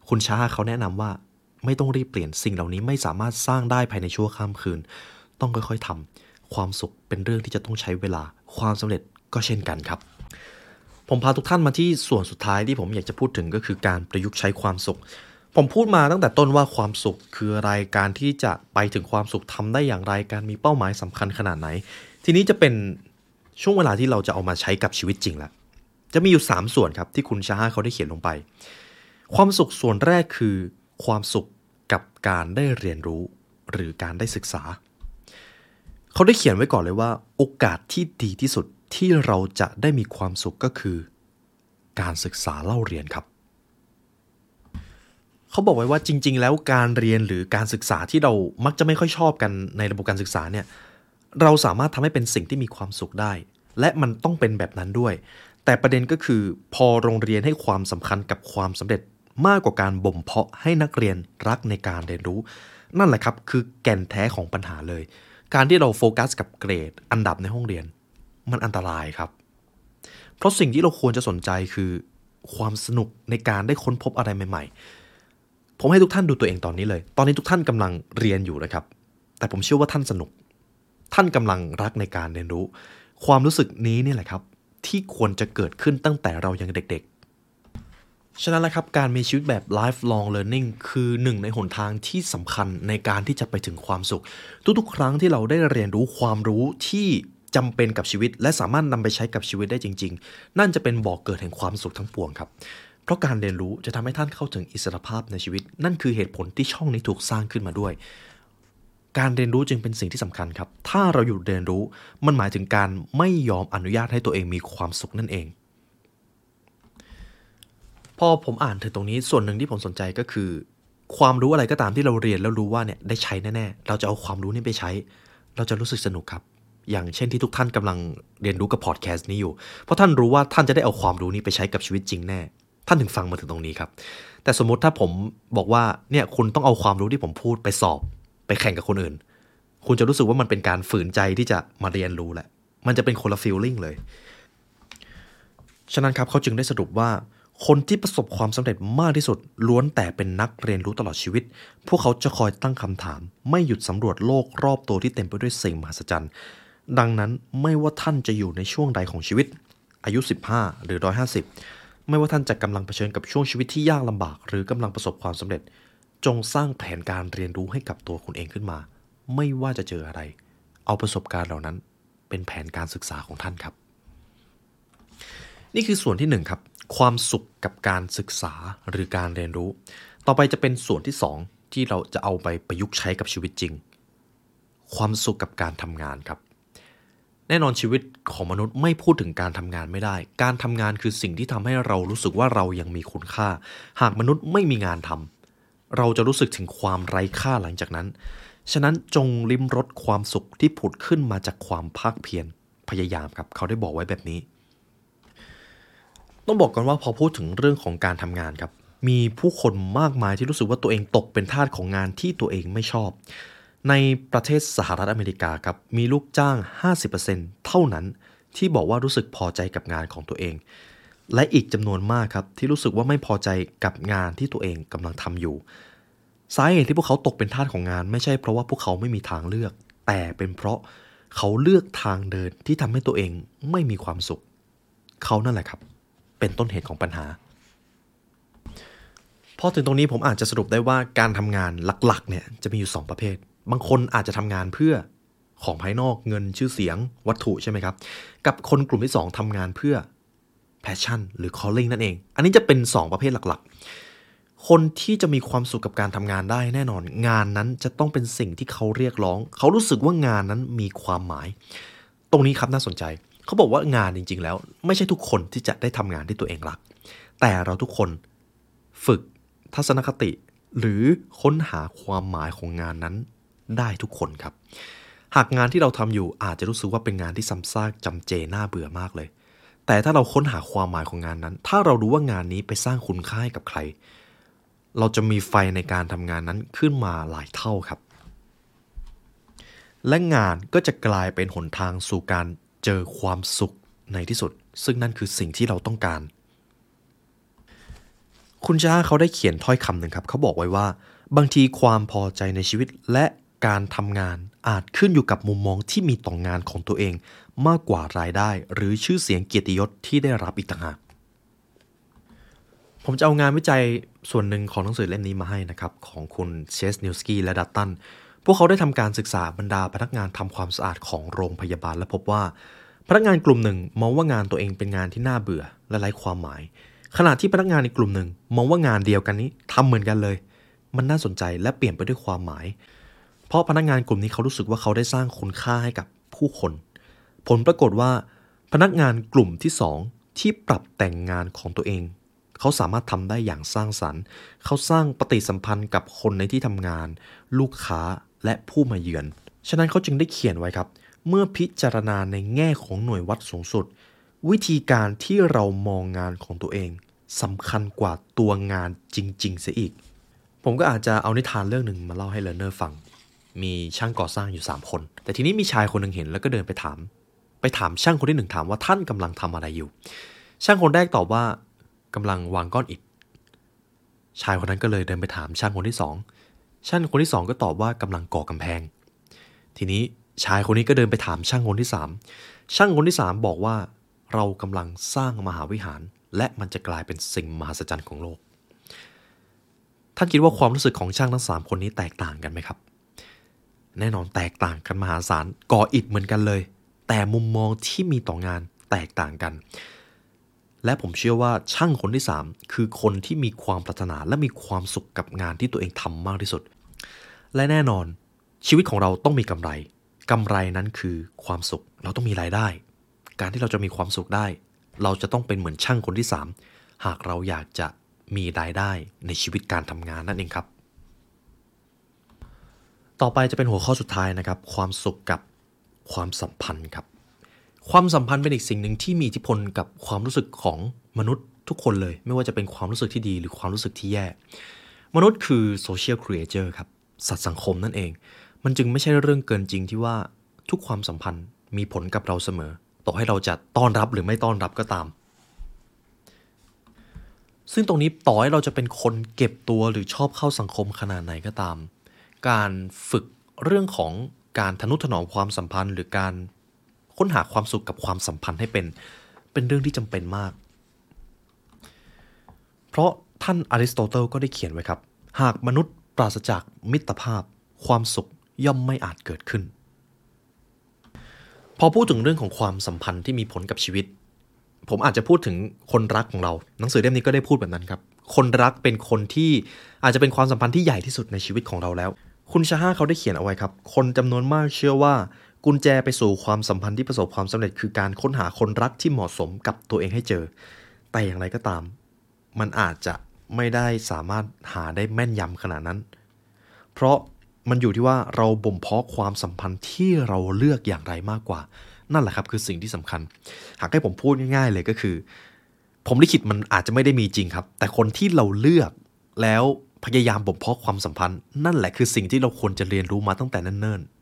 คุณช้าเขาแนะนำว่าไม่ต้องรีบเปลี่ยนสิ่งเหล่านี้ไม่สามารถสร้างได้ภายในชั่วข้ามคืน ต้องค่อยๆทำความสุขเป็นเรื่องที่จะต้องใช้เวลา ความสำเร็จก็เช่นกันครับ ผมพาทุกท่านมาที่ส่วนสุดท้ายที่ผมอยากจะพูดถึงก็คือการประยุกต์ใช้ความสุข ผมพูดมาตั้งแต่ต้นว่าความสุขคืออะไรการที่จะไปถึงความสุขทำได้อย่างไรการมีเป้าหมายสำคัญขนาดไหน ทีนี้จะเป็นช่วงเวลาที่เราจะเอามาใช้กับชีวิตจริงแล้วจะมีอยู่ 3 ส่วนครับที่คุณชาฮาเขาได้เขียนลงไป ความสุขส่วนแรกคือ ความสุขกับการได้เรียนรู้ หรือการได้ศึกษา เขาได้เขียนไว้ก่อนเลยว่าโอกาสที่ดีที่สุดที่เราจะได้มีความสุขก็คือ การศึกษาเล่าเรียนครับ เขาบอกไว้ว่าจริง ๆ แล้วการเรียนหรือการศึกษาที่เรามักจะไม่ค่อยชอบกันในระบบการศึกษาเนี่ยเราสามารถทำให้เป็นสิ่งที่มีความสุขได้ และมันต้องเป็นแบบนั้นด้วย แต่ประเด็นก็คือพอโรงเรียนให้ความสำคัญกับความสำเร็จมากกว่าการบ่มเพาะให้นักเรียนรักในการเรียนรู้ นั่นแหละครับคือแก่นแท้ของปัญหาเลย การที่เราโฟกัสกับเกรดอันดับในห้องเรียน มันอันตรายครับ เพราะสิ่งที่เราควรจะสนใจคือความสนุกในการได้ค้นพบอะไรใหม่ ๆ ผมให้ทุกท่านดูตัวเองตอนนี้เลย ตอนนี้ทุกท่านกำลังเรียนอยู่นะครับ แต่ผมเชื่อว่าท่านสนุก ท่านกำลังรักในการเรียนรู้ ความรู้สึกนี้นี่แหละครับ ที่ควรจะเกิดขึ้นตั้งแต่เรายังเด็ก ฉะนั้นแหละครับการมีชีวิตแบบ lifelong learning คือหนึ่งในหนทางที่สำคัญในการที่จะไปถึงความสุข ทุกๆ ครั้งที่เราได้เรียนรู้ความรู้ที่จำเป็นกับชีวิต และสามารถนำไปใช้กับชีวิตได้จริง ๆ นั่นจะเป็นบ่อกเกิดแห่งความสุขทั้งปวงครับ เพราะการเรียนรู้จะทำให้ท่านเข้าถึงอิสรภาพในชีวิต นั่นคือเหตุผลที่ช่องนี้ถูกสร้างขึ้นมาด้วย การเรียนรู้จึงเป็นสิ่งที่สำคัญครับ ถ้าเราอยู่เรียนรู้ มันหมายถึงการไม่ยอมอนุญาตให้ตัวเองมีความสุขนั่นเอง พอผมอ่านถึงตรงนี้ส่วนหนึ่งที่ผมสนใจก็คือ ความรู้อะไรก็ตามที่เราเรียนแล้วรู้ว่าเนี่ยได้ใช้แน่ๆ เราจะเอาความรู้นี้ไปใช้ เราจะรู้สึกสนุกครับ อย่างเช่นที่ทุกท่านกำลังเรียนรู้กับพอดแคสต์นี้อยู่ เพราะท่านรู้ว่าท่านจะได้เอาความรู้นี้ไปใช้กับชีวิตจริงแน่ ท่านถึงฟังมาถึงตรงนี้ครับ แต่สมมติถ้าผมบอกว่าเนี่ยคุณต้องเอาความรู้ที่ผมพูดไปสอบ ไปแข่งกับคนอื่น คุณจะรู้สึกว่ามันเป็นการฝืนใจที่จะมาเรียนรู้แหละ มันจะเป็นคนละฟีลลิ่งเลย ฉะนั้นครับเขาจึงได้สรุปว่า คนที่ประสบความสำเร็จมากที่สุด ล้วนแต่เป็นนักเรียนรู้ตลอดชีวิต พวกเขาจะคอยตั้งคำถาม ไม่หยุดสำรวจโลกรอบตัวที่เต็มไปด้วยสิ่งมหัศจรรย์ ดังนั้นไม่ว่าท่านจะอยู่ในช่วงใดของชีวิต อายุ 15 หรือ 150 ไม่ว่าท่านจะกำลังเผชิญกับช่วงชีวิตที่ยากลำบาก หรือกำลังประสบความสำเร็จ จงสร้างแผนการเรียนรู้ให้กับตัวคุณเองขึ้นมา ไม่ว่าจะเจออะไร เอาประสบการณ์เหล่านั้น เป็นแผนการศึกษาของท่านครับ นี่คือส่วนที่หนึ่งครับ ความสุขกับการศึกษาหรือการเรียนรู้ ต่อไปจะเป็นส่วนที่สองที่เราจะเอาไปประยุกต์ใช้กับชีวิตจริง ความสุขกับการทำงานครับ แน่นอนชีวิตของมนุษย์ไม่พูดถึงการทำงานไม่ได้ การทำงานคือสิ่งที่ทำให้เรารู้สึกว่าเรายังมีคุณค่า หากมนุษย์ไม่มีงานทำเราจะรู้สึกถึงความไร้ค่าหลังจากนั้น ฉะนั้นจงลิ้มรสความสุขที่ผุดขึ้นมาจากความภาคเพียรพยายามครับ เขาได้บอกไว้แบบนี้ ต้องบอกก่อนว่าพอพูดถึงเรื่องของการทำงานครับ มีผู้คนมากมายที่รู้สึกว่าตัวเองตกเป็นทาสของงานที่ตัวเองไม่ชอบ ในประเทศสหรัฐอเมริกาครับมีลูกจ้าง 50%เท่านั้นที่บอกว่ารู้สึกพอใจกับงานของตัวเอง และอีกจำนวนมากครับที่รู้สึกว่าไม่พอใจกับงานที่ตัวเองกำลังทำอยู่สาเหตุที่พวกเขาตกเป็นทาสของงานไม่ใช่เพราะว่าพวกเขาไม่มีทางเลือก แต่เป็นเพราะเขาเลือกทางเดินที่ทำให้ตัวเองไม่มีความสุข เขานั่นแหละครับ เป็นต้นเหตุของปัญหา พอถึงตรงนี้ผมอาจจะสรุปได้ว่าการทำงานหลักๆเนี่ยจะมีอยู่ 2 ประเภท บางคนอาจจะทำงานเพื่อของภายนอกเงินชื่อเสียงวัตถุใช่ไหมครับ กับคนกลุ่มที่ 2ทำงานเพื่อ passion หรือ calling นั่นเอง อันนี้จะเป็น 2 ประเภทหลักๆ คนที่จะมีความสุขกับการทำงานได้แน่นอน งานนั้นจะต้องเป็นสิ่งที่เขาเรียกร้อง เขารู้สึกว่างานนั้นมีความหมาย ตรงนี้ครับน่าสนใจ เขาบอกว่างานจริง ๆ แล้ว ไม่ใช่ทุกคนที่จะได้ทำงานที่ตัวเองรัก แต่เราทุกคนฝึกทัศนคติ หรือค้นหาความหมายของงานนั้นได้ทุกคนครับ หากงานที่เราทำอยู่อาจจะรู้สึกว่าเป็นงานที่ซ้ำซากจำเจน่าเบื่อมากเลย แต่ถ้าเราค้นหาความหมายของงานนั้น ถ้าเรารู้ว่างานนี้ไปสร้างคุณค่าให้กับใคร เราจะมีไฟในการทำงานนั้นขึ้นมาหลายเท่าครับและงานก็จะกลายเป็นหนทางสู่การ เจอความสุขในที่สุด ซึ่งนั่นคือสิ่งที่เราต้องการ คุณจ้าเขาได้เขียนถ้อยคำหนึ่งครับ เขาบอกไว้ว่า บางทีความพอใจในชีวิตและการทำงานอาจขึ้นอยู่กับมุมมองที่มีต่องานของตัวเอง มากกว่ารายได้ หรือชื่อเสียงเกียรติยศที่ได้รับอีกต่างหากผมจะเอางานวิจัยส่วนหนึ่งของหนังสือเล่มนี้มาให้นะครับ ของคุณเชสนิวสกี้และดัตตัน พวกเขาได้ทำการศึกษาบรรดาพนักงานทำความสะอาดของโรงพยาบาลและพบว่า พนักงานกลุ่มหนึ่งมองว่างานตัวเองเป็นงานที่น่าเบื่อและไร้ความหมาย ขณะที่พนักงานในกลุ่มหนึ่งมองว่างานเดียวกันนี้ทำเหมือนกันเลย มันน่าสนใจและเปลี่ยนไปด้วยความหมาย เพราะพนักงานกลุ่มนี้เขารู้สึกว่าเขาได้สร้างคุณค่าให้กับผู้คน ผลปรากฏว่า พนักงานกลุ่มที่สองที่ปรับแต่งงานของตัวเองเขาสามารถทำได้อย่างสร้างสรรค์ เขาสร้างปฏิสัมพันธ์กับคนในที่ทำงาน ลูกค้า และผู้มาเยือน ฉะนั้นเขาจึงได้เขียนไว้ครับ เมื่อพิจารณาในแง่ของหน่วยวัดสูงสุด วิธีการที่เรามองงานของตัวเองสำคัญกว่าตัวงานจริงๆเสียอีก ผมก็อาจจะเอานิทานเรื่องหนึ่งมาเล่าให้เลเนอร์ฟัง มีช่างก่อสร้างอยู่ 3 คน แต่ทีนี้มีชายคนหนึ่งเห็นแล้วก็เดินไปถาม ไปถามช่างคนที่หนึ่งถามว่าท่านกำลังทำอะไรอยู่ ช่างคนแรกตอบว่ากำลังวางก้อนอิฐ ชายคนนั้นก็เลยเดินไปถามช่างคนที่สอง ช่างคนที่สองก็ตอบว่ากำลังก่อกำแพง ทีนี้ชายคนนี้ก็เดินไปถามช่างคนที่สามช่างคนที่สามบอกว่าเรากำลังสร้างมหาวิหาร และมันจะกลายเป็นสิ่งมหัศจรรย์ของโลก ท่านคิดว่าความรู้สึกของช่างทั้งสามคนนี้แตกต่างกันไหมครับ แน่นอนแตกต่างกันมหาศาลก่ออิฐเหมือนกันเลย แต่มุมมองที่มีต่องานแตกต่างกัน และผมเชื่อว่าช่างคนที่ 3 คือคนที่มีความปรารถนาและมีความสุขกับงานที่ตัวเองทำมากที่สุด และแน่นอน ชีวิตของเราต้องมีกำไรกำไรนั้นคือความสุข เราต้องมีรายได้ การที่เราจะมีความสุขได้ เราจะต้องเป็นเหมือนช่างคนที่ 3 หากเราอยากจะมีรายได้ในชีวิตการทำงานนั่นเองครับ ต่อไปจะเป็นหัวข้อสุดท้ายนะครับ ความสุขกับความสัมพันธ์ครับ ความสัมพันธ์เป็นอีกสิ่งหนึ่งที่มีอิทธิพลกับความรู้สึกของมนุษย์ทุกคนเลย ไม่ว่าจะเป็นความรู้สึกที่ดีหรือความรู้สึกที่แย่ มนุษย์คือ social creature ครับ สัตว์สังคมนั่นเอง มันจึงไม่ใช่เรื่องเกินจริงที่ว่าทุกความสัมพันธ์มีผลกับเราเสมอ ต่อให้เราจะต้อนรับหรือไม่ต้อนรับก็ตาม ซึ่งตรงนี้ต่อให้เราจะเป็นคนเก็บตัวหรือชอบเข้าสังคมขนาดไหนก็ตาม การฝึกเรื่องของการทนุถนอมความสัมพันธ์ หรือการ ค้นหาความสุขกับความสัมพันธ์ให้เป็น เป็นเรื่องที่จำเป็นมาก เพราะท่านอริสโตเติลก็ได้เขียนไว้ครับ หากมนุษย์ปราศจากมิตรภาพ ความสุขย่อมไม่อาจเกิดขึ้น พอพูดถึงเรื่องของความสัมพันธ์ที่มีผลกับชีวิต ผมอาจจะพูดถึงคนรักของเรา หนังสือเล่มนี้ก็ได้พูดแบบนั้นครับ คนรักเป็นคนที่อาจจะเป็นความสัมพันธ์ที่ใหญ่ที่สุดในชีวิตของเราแล้ว คุณชาฮาเขาได้เขียนเอาไว้ครับ คนจำนวนมากเชื่อว่า กุญแจไปสู่ความสัมพันธ์ที่ประสบความสำเร็จคือการค้นหาคนรักที่เหมาะสมกับตัวเองให้เจอ แต่อย่างไรก็ตาม มันอาจจะไม่ได้สามารถหาได้แม่นยำขนาดนั้น เพราะมันอยู่ที่ว่าเราบ่มเพาะความสัมพันธ์ที่เราเลือกอย่างไรมากกว่า นั่นแหละครับคือสิ่งที่สำคัญ หากให้ผมพูดง่าย ๆ เลยก็คือ ผมลิขิตมันอาจจะไม่ได้มีจริงครับ แต่คนที่เราเลือกแล้วพยายามบ่มเพาะความสัมพันธ์ นั่นแหละคือสิ่งที่เราควรจะเรียนรู้มาตั้งแต่เนิ่นๆ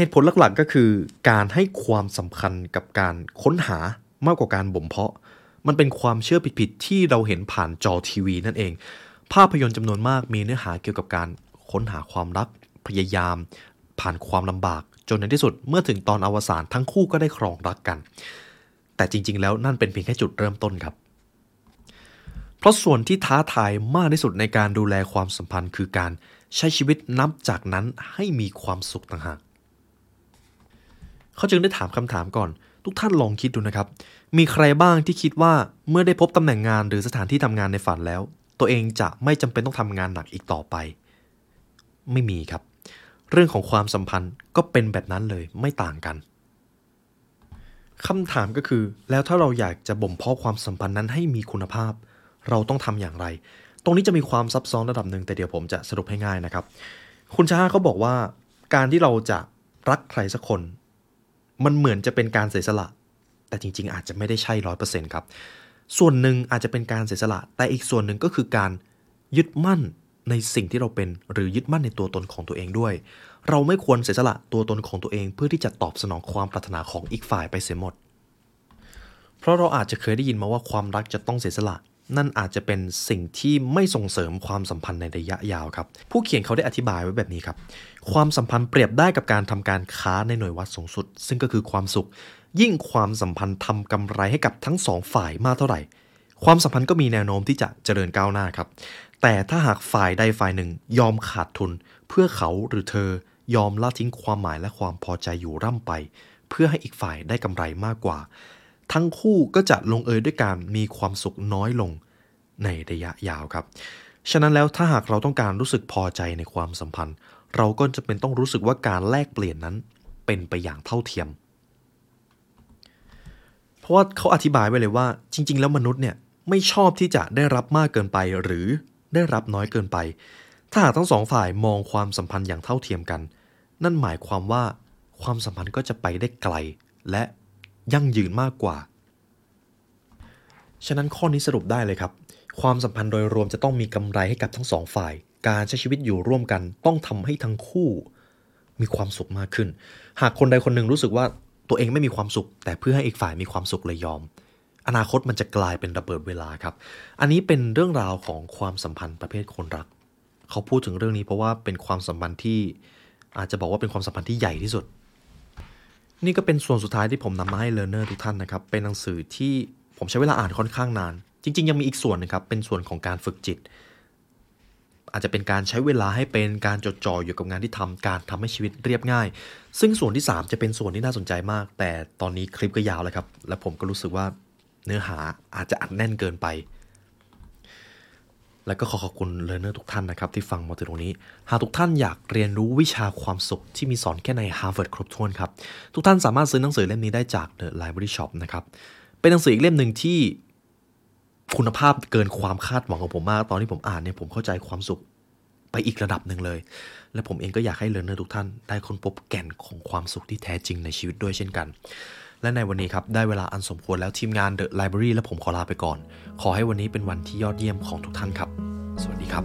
เหตุผลหลักๆก็คือการให้ความสำคัญกับการค้นหามากกว่าการบ่มเพาะ มันเป็นความเชื่อผิดๆที่เราเห็นผ่านจอทีวีนั่นเอง ภาพยนตร์จำนวนมากมีเนื้อหาเกี่ยวกับการค้นหาความรักพยายาม ผ่านความลำบาก จนในที่สุดเมื่อถึงตอนอวสานทั้งคู่ก็ได้ครองรักกัน แต่จริง ๆ แล้วนั่นเป็นเพียงแค่จุดเริ่มต้นครับ เพราะส่วนที่ท้าทายมากที่สุดในการดูแลความสัมพันธ์ คือการใช้ชีวิตนับจากนั้นให้มีความสุขต่างหาก เขาจึงได้ถามคำถามก่อน ทุกท่านลองคิดดูนะครับ มีใครบ้างที่คิดว่าเมื่อได้พบตำแหน่งงานหรือสถานที่ทำงานในฝันแล้ว ตัวเองจะไม่จำเป็นต้องทำงานหนักอีกต่อไป ไม่มีครับ เรื่องของความสัมพันธ์ก็เป็นแบบนั้นเลยไม่ต่างกันคำถามก็คือ แล้วถ้าเราอยากจะบ่มเพาะความสัมพันธ์นั้นให้มีคุณภาพ เราต้องทำอย่างไร ตรงนี้จะมีความซับซ้อนระดับหนึ่งแต่เดี๋ยวผมจะสรุปให้ง่ายนะครับ คุณชาเขาบอกว่า การที่เราจะรักใครสักคน มันเหมือนจะเป็นการเสียสละ แต่จริง ๆ อาจจะไม่ได้ใช่ร้อยเปอร์เซ็นต์ครับ ส่วนหนึ่งอาจจะเป็นการเสียสละ แต่อีกส่วนหนึ่งก็คือการยึดมั่นในสิ่งที่เราเป็นหรือยึดมั่นในตัวตนของตัวเองด้วย เราไม่ควรเสียสละตัวตนของตัวเอง เพื่อที่จะตอบสนองความปรารถนาของอีกฝ่ายไปเสียหมด เพราะเราอาจจะเคยได้ยินมาว่าความรักจะต้องเสียสละ นั่นอาจจะเป็นสิ่งที่ไม่ส่งเสริมความสัมพันธ์ในระยะยาวครับ ผู้เขียนเขาได้อธิบายไว้แบบนี้ครับ ความสัมพันธ์เปรียบได้กับการทำการค้าในหน่วยวัดสูงสุด ซึ่งก็คือความสุข ยิ่งความสัมพันธ์ทำกำไรให้กับทั้งสองฝ่ายมากเท่าไหร่ ความสัมพันธ์ก็มีแนวโน้มที่จะเจริญก้าวหน้าครับ แต่ถ้าหากฝ่ายใดฝ่ายหนึ่งยอมขาดทุน เพื่อเขาหรือเธอยอมละทิ้งความหมายและความพอใจอยู่ร่ำไป เพื่อให้อีกฝ่ายได้กำไรมากกว่า ทั้งคู่ก็จะลงเอยด้วยการมีความสุขน้อยลงในระยะยาวครับ ฉะนั้นแล้วถ้าหากเราต้องการรู้สึกพอใจในความสัมพันธ์ เราก็จะเป็นต้องรู้สึกว่าการแลกเปลี่ยนนั้นเป็นไปอย่างเท่าเทียม เพราะว่าเขาอธิบายไว้เลยว่า จริง ๆ แล้วมนุษย์เนี่ยไม่ชอบที่จะได้รับมากเกินไปหรือได้รับน้อยเกินไป ถ้าหากทั้งสองฝ่ายมองความสัมพันธ์อย่างเท่าเทียมกัน นั่นหมายความว่าความสัมพันธ์ก็จะไปได้ไกลและ ยั่งยืนมากกว่า ฉะนั้นข้อนี้สรุปได้เลยครับ ความสัมพันธ์โดยรวมจะต้องมีกำไรให้กับทั้งสองฝ่าย การใช้ชีวิตอยู่ร่วมกัน ต้องทำให้ทั้งคู่ มีความสุขมากขึ้น หากคนใดคนหนึ่งรู้สึกว่าตัวเองไม่มีความสุข แต่เพื่อให้อีกฝ่ายมีความสุขเลยยอม อนาคตมันจะกลายเป็นระเบิดเวลาครับ อันนี้เป็นเรื่องราวของความสัมพันธ์ประเภทคนรัก เขาพูดถึงเรื่องนี้เพราะว่าเป็นความสัมพันธ์ที่อาจจะบอกว่าเป็นความสัมพันธ์ที่ใหญ่ที่สุด นี่ก็เป็นส่วนสุดท้ายที่ผมนำมาให้เลนเนอร์ทุกท่านนะครับ เป็นหนังสือที่ผมใช้เวลาอ่านค่อนข้างนาน จริง ๆ ยังมีอีกส่วนนึงครับ เป็นส่วนของการฝึกจิต อาจจะเป็นการใช้เวลาให้เป็นการจดจ่ออยู่กับงานที่ทำการทำให้ชีวิตเรียบง่าย ซึ่งส่วนที่ 3 จะเป็นส่วนที่น่าสนใจมาก แต่ตอนนี้คลิปก็ยาวแล้วครับ และผมก็รู้สึกว่าเนื้อหาอาจจะอัดแน่นเกินไป แล้วก็ขอขอบคุณเล a ร์เนอร์ทุกท่านนะครับที่ฟังมาถึงตรงนี้ หากทุกท่านอยากเรียนรู้วิชาความสุขที่มีสอนแค่ใน Harvard ครบถ้วนครับ ทุกท่านสามารถซื้อหนังสือเล่มนี้ได้จาก The Library Shop นะครับ เป็นหนังสืออีกเล่มหนึ่งที่คุณภาพเกินความคาดหวังของผมมาก ตอนที่ผมอ่านเนี่ยผมเข้าใจความสุขไปอีกระดับหนึ่งเลย และผมเองก็อยากให้เล a ร์เนอร์ทุกท่านได้ค้นพบแก่นของความสุขที่แท้จริงในชีวิตด้วยเช่นกัน และในวันนี้ครับ ได้เวลาอันสมควรแล้วทีมงาน The Library และผมขอลาไปก่อน ขอให้วันนี้เป็นวันที่ยอดเยี่ยมของทุกท่านครับ สวัสดีครับ